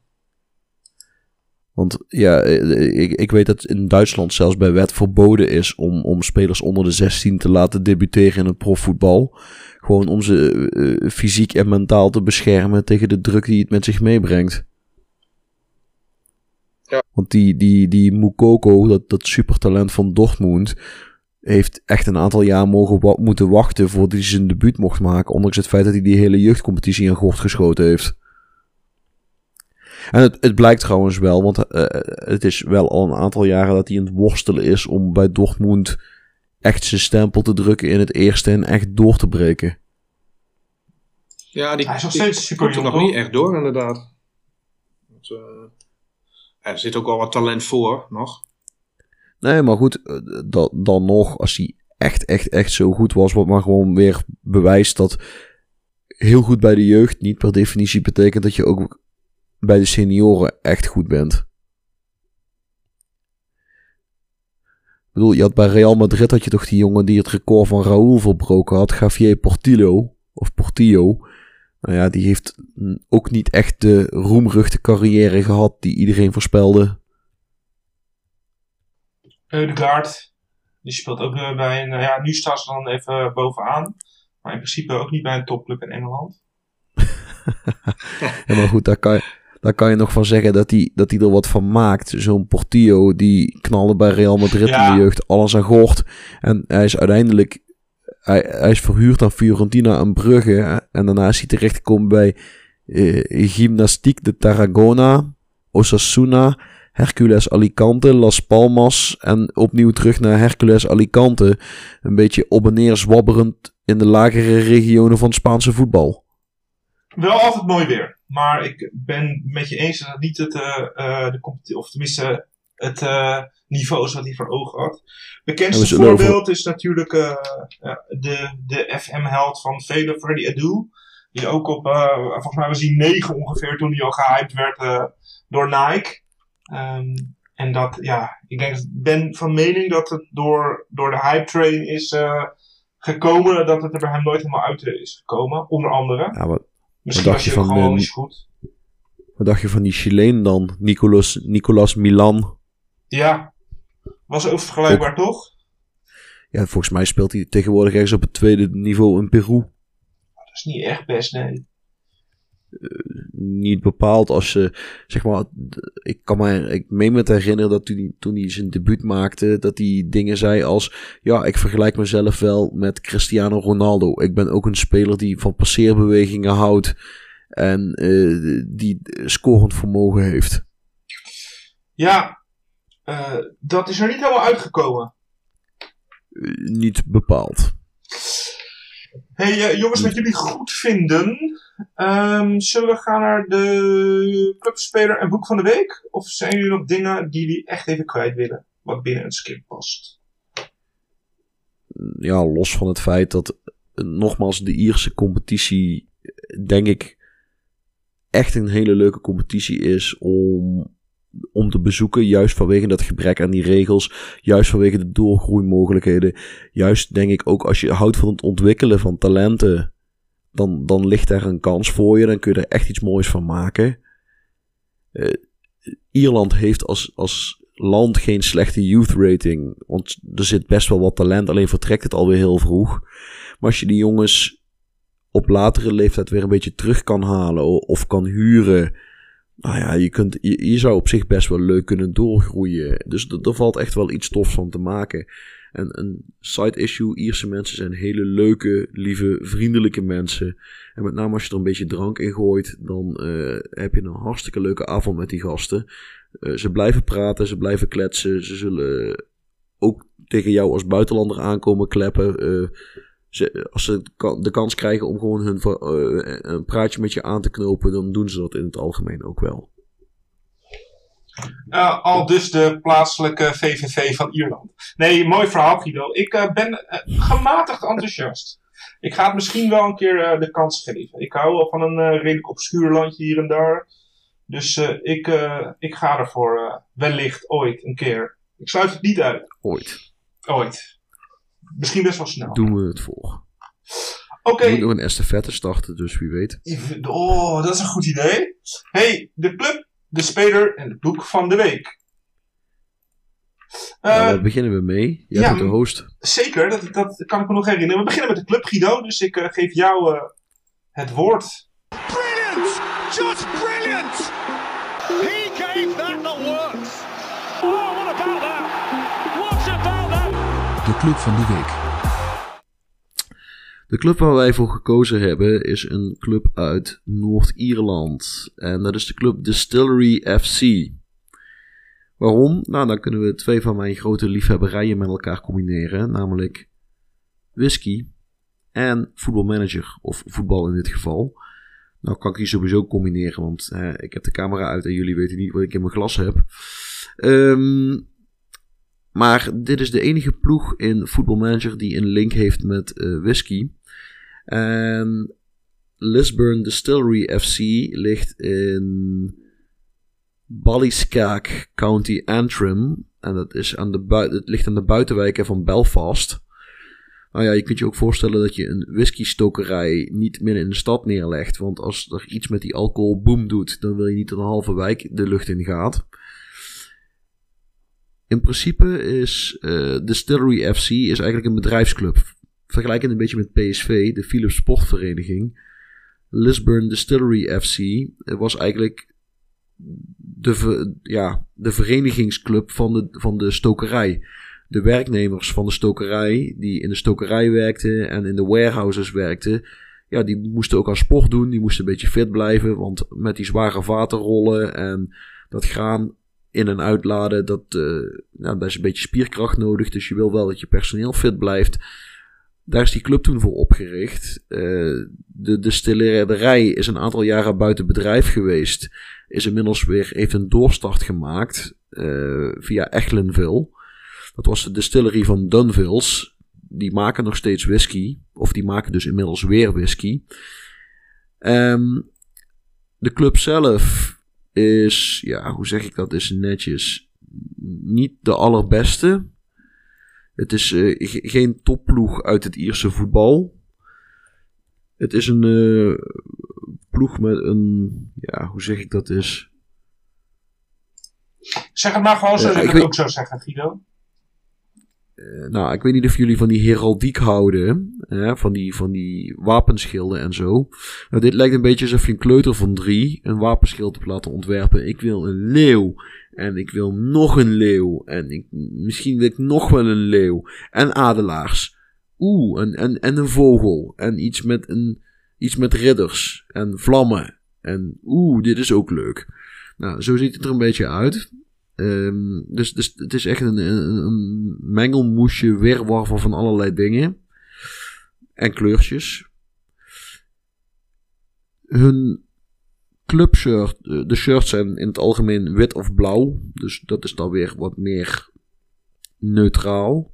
Want ja, ik, ik weet dat in Duitsland zelfs bij wet verboden is om, om spelers onder de 16 te laten debuteren in het profvoetbal. Gewoon om ze uh, fysiek en mentaal te beschermen tegen de druk die het met zich meebrengt. Ja. Want die, die, die Mukoko, dat, dat supertalent van Dortmund, heeft echt een aantal jaar mogen wa moeten wachten voordat hij zijn debuut mocht maken. Ondanks het feit dat hij die hele jeugdcompetitie in gort geschoten heeft. En het, het blijkt trouwens wel, want uh, het is wel al een aantal jaren dat hij aan het worstelen is om bij Dortmund echt zijn stempel te drukken in het eerste en echt door te breken. Ja, die, hij is nog steeds super komt er nog niet echt door, inderdaad. Want, uh, er zit ook al wat talent voor, nog. Nee, maar goed, dan, dan nog, als hij echt, echt, echt zo goed was, wat maar gewoon weer bewijst dat heel goed bij de jeugd niet per definitie betekent dat je ook bij de senioren echt goed bent. Ik bedoel, je had bij Real Madrid had je toch die jongen die het record van Raúl verbroken had, Javier Portillo, of Portillo. Nou ja, die heeft ook niet echt de roemruchte carrière gehad die iedereen voorspelde. Eudegaard, die speelt ook uh, bij een, uh, ja, nu staat ze dan even bovenaan. Maar in principe ook niet bij een topclub in Engeland. <laughs> ja, maar goed, daar kan je, daar kan je nog van zeggen dat hij dat er wat van maakt. Zo'n Portillo, die knalde bij Real Madrid Ja. in de jeugd alles aan gort. En hij is uiteindelijk... Hij, hij is verhuurd aan Fiorentina en Brugge. En daarna is hij terechtgekomen bij eh, Gymnastiek de Tarragona, Osasuna, Hercules Alicante, Las Palmas en opnieuw terug naar Hercules Alicante. Een beetje op en neer zwabberend in de lagere regionen van het Spaanse voetbal. Wel altijd mooi weer. Maar ik ben met je eens dat het niet het, uh, de of tenminste het uh, niveau is wat hij voor ogen had. Bekendste voorbeeld over... is natuurlijk de, de FM-held van velen, Freddy Adu. Die ook op, volgens mij was hij negen ongeveer toen hij al gehyped werd door Nike. Um, en dat, ja, ik denk, ben van mening dat het door, door de hype train is gekomen, dat het er bij hem nooit helemaal uit is gekomen. Onder andere. Ja, wat, Misschien wat dacht je van niet goed. Wat dacht je van die Chileen dan? Nicolas, Nicolas Milan. Ja, was ook vergelijkbaar toch? Ja, volgens mij speelt hij tegenwoordig ergens op het tweede niveau in Peru. Dat is niet echt best, nee. Uh, niet bepaald als ze, zeg maar, ik kan me, ik meen me te herinneren dat toen hij, toen hij zijn debuut maakte, dat hij dingen zei als, ja, ik vergelijk mezelf wel met Cristiano Ronaldo. Ik ben ook een speler die van passeerbewegingen houdt en uh, die scorend vermogen heeft. Ja, uh, dat is er niet helemaal uitgekomen. niet bepaald. Hey jongens, wat jullie goed vinden, Um, zullen we gaan naar de clubspeler en boek van de week? Of zijn jullie nog dingen die jullie echt even kwijt willen? Wat binnen een script past? Ja, los van het feit dat nogmaals de Ierse competitie, denk ik, echt een hele leuke competitie is om, om te bezoeken. Juist vanwege dat gebrek aan die regels. Juist vanwege de doorgroeimogelijkheden. Juist denk ik ook als je houdt van het ontwikkelen van talenten dan, dan ligt er een kans voor je. Dan kun je er echt iets moois van maken. Uh, Ierland heeft als, als land geen slechte youth rating. Want er zit best wel wat talent. Alleen vertrekt het alweer heel vroeg. Maar als je die jongens op latere leeftijd weer een beetje terug kan halen. Of kan huren. Nou ja, je, kunt, je, je zou op zich best wel leuk kunnen doorgroeien. Dus er valt echt wel iets tofs van te maken. En een side issue, Ierse mensen zijn hele leuke, lieve, vriendelijke mensen. En met name als je er een beetje drank in gooit, dan uh, heb je een hartstikke leuke avond met die gasten. Uh, ze blijven praten, ze blijven kletsen. Ze zullen ook tegen jou als buitenlander aankomen kleppen. Uh, ze, als ze de kans krijgen om gewoon hun, een praatje met je aan te knopen, dan doen ze dat in het algemeen ook wel. Uh, al dus de plaatselijke VVV van Ierland. Nee, mooi verhaal Guido. Ik uh, ben uh, gematigd enthousiast. Ik ga het misschien wel een keer de kans geven. Ik hou wel van een redelijk obscuur landje hier en daar. Dus ik, ik ga ervoor wellicht ooit een keer. Ik sluit het niet uit. Ooit. Ooit. Misschien best wel snel. Doen we het voor. Oké. Okay. We moeten nog een estafette starten, dus wie weet. Oh, dat is een goed idee. hey, de club de speler en het boek van de week. Uh, waar beginnen we mee? Jij ja, bent de host. Zeker, dat, dat kan ik me nog herinneren. We beginnen met de club, Guido. Dus ik uh, geef jou uh, het woord. Brilliant! Just brilliant! He gave that the works. Oh, what about that? What about that? De club van de week. De club waar wij voor gekozen hebben is een club uit Noord-Ierland. En dat is de club Distillery FC. Waarom? Nou, dan kunnen we twee van mijn grote liefhebberijen met elkaar combineren. Namelijk whisky en voetbalmanager. Of voetbal in dit geval. Nou kan ik die sowieso combineren, want ik heb de camera uit en jullie weten niet wat ik in mijn glas heb. Um, maar dit is de enige ploeg in Football Manager die een link heeft met uh, whisky. En Lisburn Distillery FC ligt in Ballyskaak County Antrim. En dat is aan de het ligt aan de buitenwijken van Belfast. Nou ja, je kunt je ook voorstellen dat je een whisky-stokerij niet midden in de stad neerlegt. Want als er iets met die alcohol boom doet, dan wil je niet dat een halve wijk de lucht in gaat. In principe is uh, Distillery FC is eigenlijk een bedrijfsclub. Vergelijkend een beetje met PSV, de Philips Sportvereniging. Lisburn Distillery FC was eigenlijk de, ja, de verenigingsclub van de, van de stokerij. De werknemers van de stokerij, die in de stokerij werkten en in de warehouses werkten, ja, die moesten ook aan sport doen. Die moesten een beetje fit blijven, want met die zware vaten rollen en dat graan in- en uitladen, dat, nou, daar is een beetje spierkracht nodig. Dus je wil wel dat je personeel fit blijft. Daar is die club toen voor opgericht. Uh, de distillerij is een aantal jaren buiten bedrijf geweest. Is inmiddels weer, heeft een doorstart gemaakt uh, via Echelenville. Dat was de distillery van Dunvilles. Die maken nog steeds whisky. Of die maken dus inmiddels weer whisky. Um, de club zelf is, ja, hoe zeg ik dat, is netjes. Niet de allerbeste. Het is uh, geen topploeg uit het Ierse voetbal. Het is een uh, ploeg met een, ja, hoe zeg ik dat is. Zeg het maar gewoon zoals uh, ik, ik het ook zou zeggen, Guido. Nou, ik weet niet of jullie van die heraldiek houden. Hè, van, die, van die wapenschilden en zo. Nou, dit lijkt een beetje alsof je een kleuter van drie een wapenschild hebt laten ontwerpen. Ik wil een leeuw. En ik wil nog een leeuw. En ik, misschien wil ik nog wel een leeuw. En adelaars. Oeh, en, en, en een vogel. En iets met, een, iets met ridders. En vlammen. En oeh, dit is ook leuk. Nou, zo ziet het er een beetje uit. Um, dus, dus het is echt een, een, een mengelmoesje, weerwar van allerlei dingen. En kleurtjes. Hun clubshirt, de shirts zijn in het algemeen wit of blauw. Dus dat is dan weer wat meer neutraal.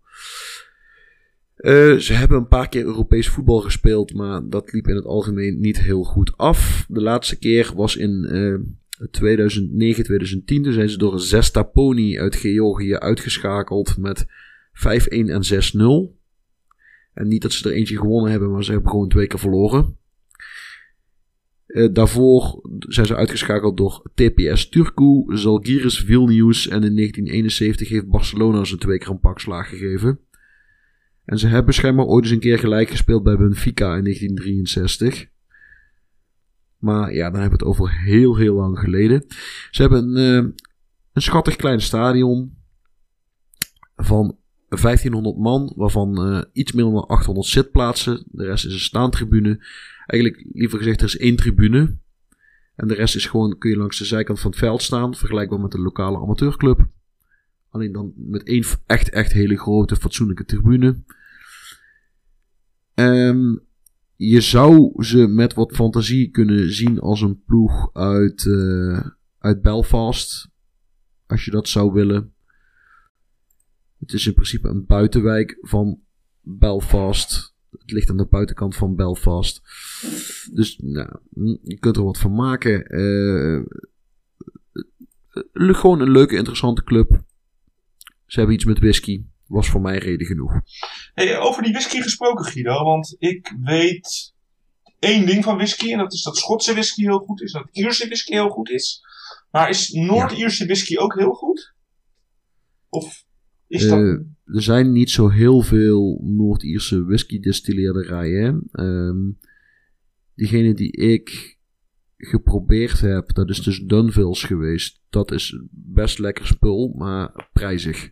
Uh, ze hebben een paar keer Europees voetbal gespeeld, maar dat liep in het algemeen niet heel goed af. De laatste keer was in uh, 2009, 2010. Toen zijn ze door Zestaponi uit Georgië uitgeschakeld met 5-1 en 6-0. En niet dat ze er eentje gewonnen hebben, maar ze hebben gewoon twee keer verloren. Uh, daarvoor zijn ze uitgeschakeld door TPS Turku, Zalgiris Vilnius en in 1971 heeft Barcelona ze twee keer een pak slaag gegeven. En ze hebben schijnbaar ooit eens een keer gelijk gespeeld bij Benfica in 1963. Maar ja, dan hebben we het over heel, heel lang geleden. Ze hebben een, uh, een schattig klein stadion van 1500 man, waarvan uh, iets minder dan 800 zitplaatsen. De rest is een staantribune. Eigenlijk, liever gezegd, er is één tribune. En de rest is gewoon, kun je langs de zijkant van het veld staan, vergelijkbaar met een lokale amateurclub. Alleen dan met één echt, echt hele grote, fatsoenlijke tribune. Um, je zou ze met wat fantasie kunnen zien als een ploeg uit, uh, uit Belfast. Als je dat zou willen. Het is in principe een buitenwijk van Belfast. Het ligt aan de buitenkant van Belfast. Dus nou, je kunt er wat van maken. Uh, gewoon een leuke, interessante club. Ze hebben iets met whisky was voor mij reden genoeg. Hey, over die whisky gesproken, Guido. Want ik weet één ding van whisky. En dat is dat Schotse whisky heel goed is. Dat Ierse whisky heel goed is. Maar is Noord-Ierse whisky ook heel goed? Of is dat... Uh, er zijn niet zo heel veel Noord-Ierse whisky distilleerderijen. Um, diegene die ik geprobeerd heb, dat is dus Dunville's geweest. Dat is best lekker spul, maar prijzig.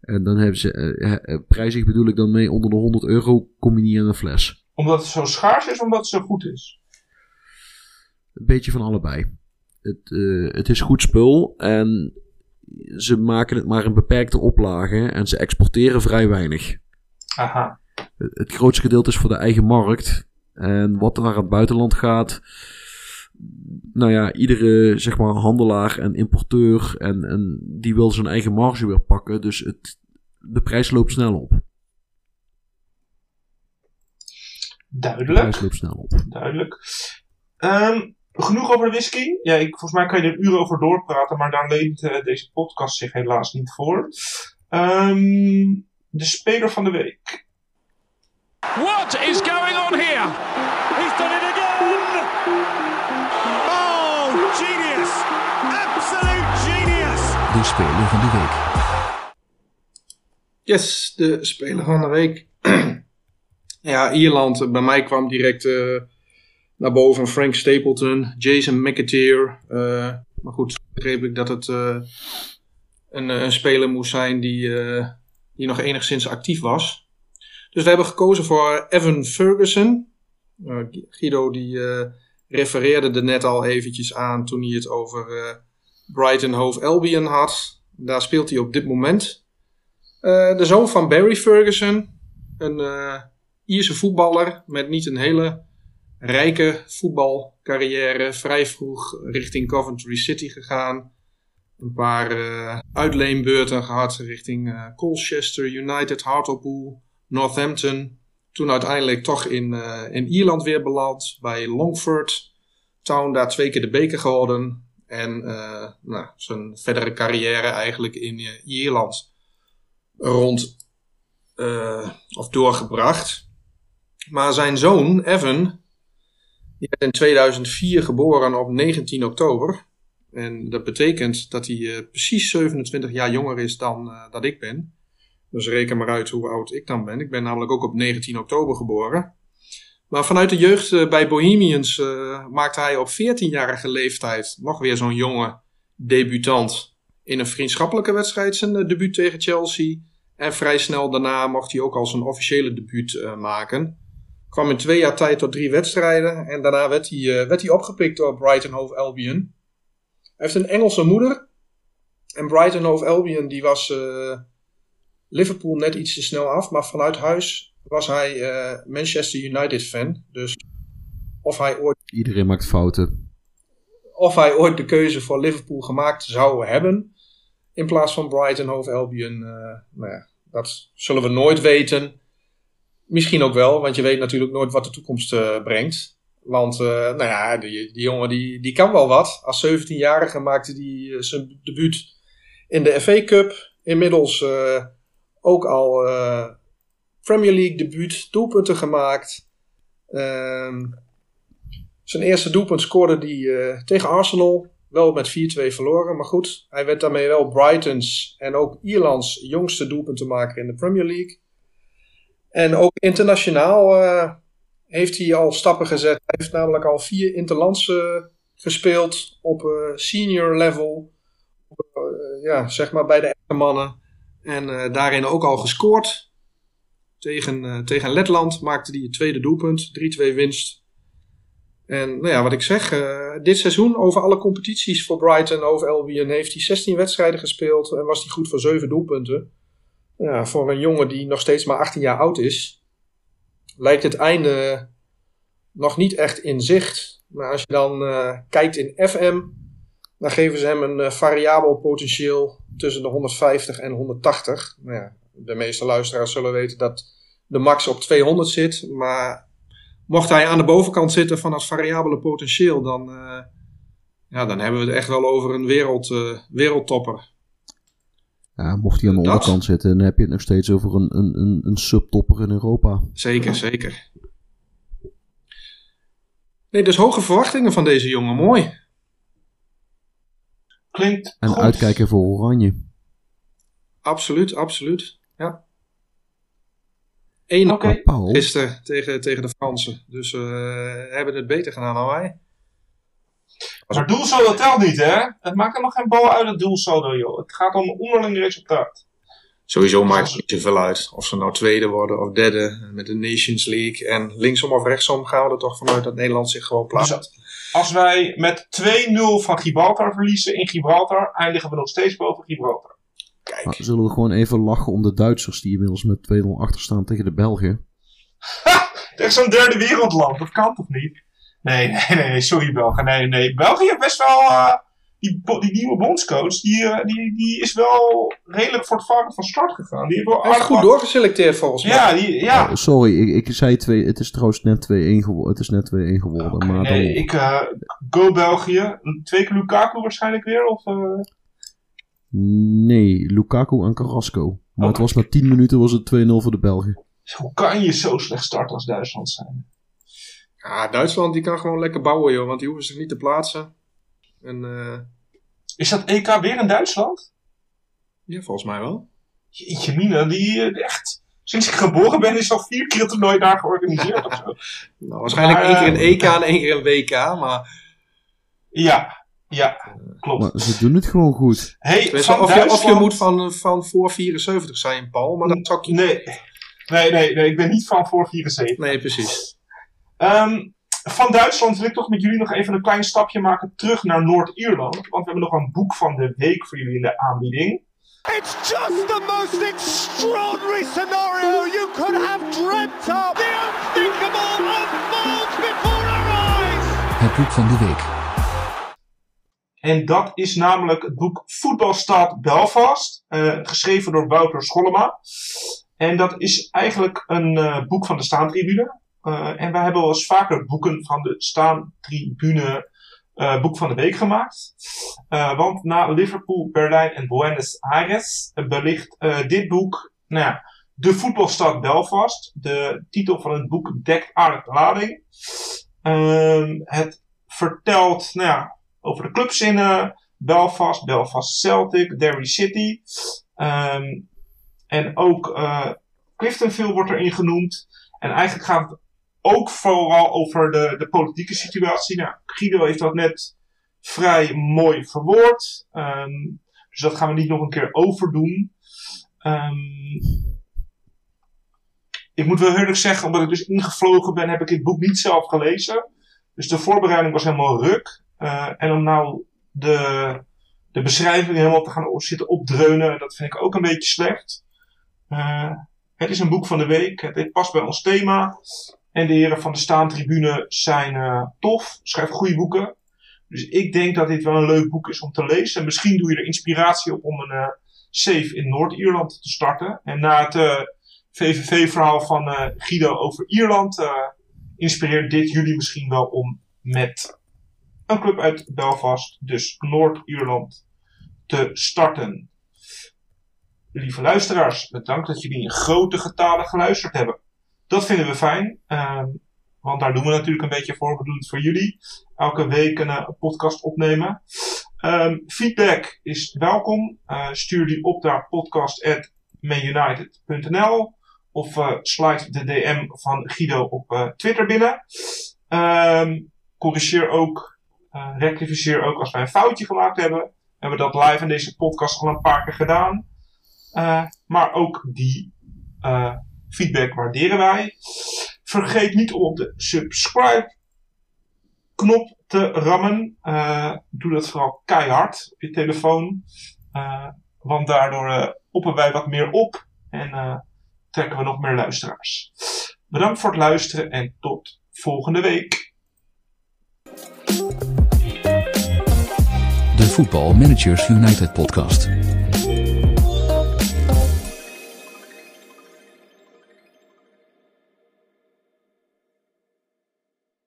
En dan hebben ze, uh, prijzig bedoel ik dan mee, onder de 100 euro kom je niet aan een fles. Omdat het zo schaars is, omdat het zo goed is? Een beetje van allebei. Het, uh, het is goed spul en ze maken het maar in beperkte oplagen en ze exporteren vrij weinig. Aha. Het, grootste gedeelte is voor de eigen markt. En wat naar het buitenland gaat, nou ja, iedere zeg maar, handelaar en importeur en, en die wil zijn eigen marge weer pakken. Dus het, de prijs loopt snel op. Duidelijk. De prijs loopt snel op. Duidelijk. Um, genoeg over de whisky. Ja, ik, volgens mij kan je er uren over doorpraten, maar daar leent uh, deze podcast zich helaas niet voor. Um, de speler van de week. What is going on here? He's done it again! Oh, genius! Absolute genius! De speler van de week. Yes, de speler van de week. <clears throat> ja, Ierland. Bij mij kwam direct uh, naar boven Frank Stapleton, Jason McAteer. Uh, maar goed, begreep ik dat het uh, een, een, speler moest zijn die, die nog enigszins actief was. Dus we hebben gekozen voor Evan Ferguson. Guido die refereerde er net al eventjes aan toen hij het over Brighton Hove Albion had. Daar speelt hij op dit moment. Eh, de zoon van Barry Ferguson, een uh, Ierse voetballer met niet een hele rijke voetbalcarrière. Vrij vroeg richting Coventry City gegaan. Een paar uh, uitleenbeurten gehad richting Colchester United, Hartlepool, Northampton. Toen uiteindelijk toch in, in Ierland weer beland bij Longford Town. Daar twee keer de beker geworden. En nou, zijn verdere carrière eigenlijk in Ierland rond of doorgebracht. Maar zijn zoon, Evan, die werd in 2004 geboren op 19 oktober. En dat betekent dat hij uh, precies 27 jaar jonger is dan uh, dat ik ben. Dus reken maar uit hoe oud ik dan ben. Ik ben namelijk ook op 19 oktober geboren. Maar vanuit de jeugd uh, bij Bohemians maakte hij op 14-jarige leeftijd nog weer zo'n jonge debutant. In een vriendschappelijke wedstrijd zijn debuut tegen Chelsea. En vrij snel daarna mocht hij ook al zijn officiële debuut maken. Kwam in twee jaar tijd tot drie wedstrijden. En daarna werd hij, uh, werd hij opgepikt door Brighton Hove Albion. Hij heeft een Engelse moeder. En Brighton Hove Albion die was uh, Liverpool net iets te snel af. Maar vanuit huis was hij uh, Manchester United fan. Dus of hij ooit... Iedereen maakt fouten. Of hij ooit de keuze voor Liverpool gemaakt zou hebben. In plaats van Brighton Hove Albion. nou ja, dat zullen we nooit weten. Misschien ook wel, want je weet natuurlijk nooit wat de toekomst uh, brengt. Want, uh, nou ja, die, die jongen die, die kan wel wat. Als 17-jarige maakte hij uh, zijn debuut in de FA Cup. Inmiddels ook al Premier League debuut, doelpunten gemaakt. Ehm, zijn eerste doelpunt scoorde hij tegen Arsenal. Wel met 4-2 verloren, maar goed. Hij werd daarmee wel Brightons en ook Ierlands jongste doelpuntenmaker in de Premier League. En ook internationaal uh, heeft hij al stappen gezet. Hij heeft namelijk al vier interlands uh, gespeeld op uh, senior level. Ja, zeg maar bij de echte mannen. En daarin ook al gescoord. Tegen, tegen Letland maakte hij het tweede doelpunt. 3-2 winst. En nou ja, wat ik zeg, dit seizoen over alle competities voor Brighton, over Albion, heeft hij 16 wedstrijden gespeeld en was hij goed voor 7 doelpunten ja, voor een jongen die nog steeds maar 18 jaar oud is, lijkt het einde nog niet echt in zicht. Maar als je dan uh, kijkt in FM, dan geven ze hem een uh, variabel potentieel tussen de 150 en 180. Nou ja, de meeste luisteraars zullen weten dat de max op 200 zit. Maar mocht hij aan de bovenkant zitten van dat variabele potentieel, dan, uh, ja, dan hebben we het echt wel over een wereld, wereldtopper. Ja, mocht hij aan de dat. onderkant zitten, dan heb je het nog steeds over een, een, een, een subtopper in Europa. Zeker, zeker. Nee, dus hoge verwachtingen van deze jongen, mooi. Klinkt En goed. uitkijken voor Oranje. Absoluut, absoluut. Ja. 1 Oké. Paul, gisteren tegen, tegen de Fransen. Dus we uh, hebben het beter gedaan dan wij. Maar doelsaldo telt niet, hè? Het maakt helemaal geen bal uit het doelsaldo, joh. Het gaat om onderling resultaat. Sowieso maakt het niet zoveel uit. Of ze nou tweede worden of derde met de Nations League. En linksom of rechtsom gaan we er toch vanuit dat Nederland zich gewoon plaatst. Dus als wij met 2-0 van Gibraltar verliezen in Gibraltar, eindigen we nog steeds boven Gibraltar. Kijk. maar zullen we gewoon even lachen om de Duitsers die inmiddels met 2-0 achter staan tegen de Belgen? Ha! Tegen zo'n derde wereldland, dat kan toch niet? <laughs> Nee, nee, nee, sorry Belgen. Nee, nee. België heeft best wel. Uh, die, die nieuwe bondscoach, die, uh, die, die is wel redelijk voor het varken van start gegaan. Die heeft wel Hij is goed doorgeselecteerd volgens mij. Ja, die, ja. Oh, sorry, ik, ik zei twee. Het is trouwens net 2-1 geworden. Het is net 2-1 geworden. Okay, maar nee, dan... ik. Uh, go België. Twee keer Lukaku waarschijnlijk weer? Of, Nee, Lukaku en Carrasco. Maar Okay. het was na 10 minuten was het 2-0 voor de Belgen. Hoe kan je zo slecht starten als Duitsland zijn? Ja, Duitsland die kan gewoon lekker bouwen, joh. Want die hoeven zich niet te plaatsen. En uh, Is dat EK weer in Duitsland? ja, volgens mij wel. Jeetje mina, die uh, echt... Sinds ik geboren ben is al vier keer het toernooi daar georganiseerd of zo. <laughs> Nou, waarschijnlijk Maar, één keer een eh, EK en één keer een WK, maar... Ja, ja, klopt. Maar ze doen het gewoon goed. Hey, van of, je, of je Duitsland- moet van, van voor 74 zijn, Paul. Maar dat zou ik je... Nee. Nee, nee, nee, ik ben niet van voor 74. Nee, precies. Ehm, van Duitsland wil ik toch met jullie nog even een klein stapje maken terug naar Noord-Ierland. Want we hebben nog een boek van de week voor jullie in de aanbieding. It's just the most extraordinary scenario you could have dreamt of. The unthinkable unfolds before our eyes. Het boek van de week. En dat is namelijk het boek Voetbalstaat Belfast, uh, geschreven door Wouter Schollema. En dat is eigenlijk een uh, boek van de staantribune. Uh, en wij hebben wel eens vaker boeken van de staantribune uh, boek van de week gemaakt. Uh, want na Liverpool, Berlijn en Buenos Aires belicht dit boek, nou ja, de voetbalstad Belfast. De titel van het boek dekt aardig lading. Ehm, het vertelt nou ja, over de clubs in Belfast, Belfast Celtic, Derry City. Um, en ook Cliftonville wordt erin genoemd. En eigenlijk gaat het ook vooral over de, de politieke situatie. Nou, Guido heeft dat net vrij mooi verwoord. Um, dus dat gaan we niet nog een keer overdoen. Um, ik moet wel eerlijk zeggen, omdat ik dus ingevlogen ben, heb ik het boek niet zelf gelezen. Dus de voorbereiding was helemaal ruk. Uh, en om nou de, de beschrijving helemaal te gaan zitten opdreunen, dat vind ik ook een beetje slecht. Uh, het is een boek van de week. Het past bij ons thema. En de heren van de staantribune zijn uh, tof, schrijven goede boeken. Dus ik denk dat dit wel een leuk boek is om te lezen. En misschien doe je er inspiratie op om een uh, safe in Noord-Ierland te starten. En na het uh, VVV-verhaal van Guido over Ierland inspireert dit jullie misschien wel om met een club uit Belfast, dus Noord-Ierland, te starten. Lieve luisteraars, bedankt dat jullie in grote getalen geluisterd hebben. Dat vinden we fijn. Um, want daar doen we natuurlijk een beetje voor. We doen het voor jullie. Elke week een, uh, podcast opnemen. Um, feedback is welkom. Uh, stuur die op naar podcast.manunited.nl of uh, slide de DM van Guido op Twitter binnen. Um, corrigeer ook, rectificeer ook als wij een foutje gemaakt hebben. We hebben dat live in deze podcast al een paar keer gedaan. maar ook die Feedback waarderen wij. Vergeet niet om op de subscribe knop te rammen. Uh, doe dat vooral keihard op je telefoon. Uh, want daardoor uh, oppen wij wat meer op en trekken we nog meer luisteraars. Bedankt voor het luisteren en tot volgende week. De Voetbal Managers United podcast.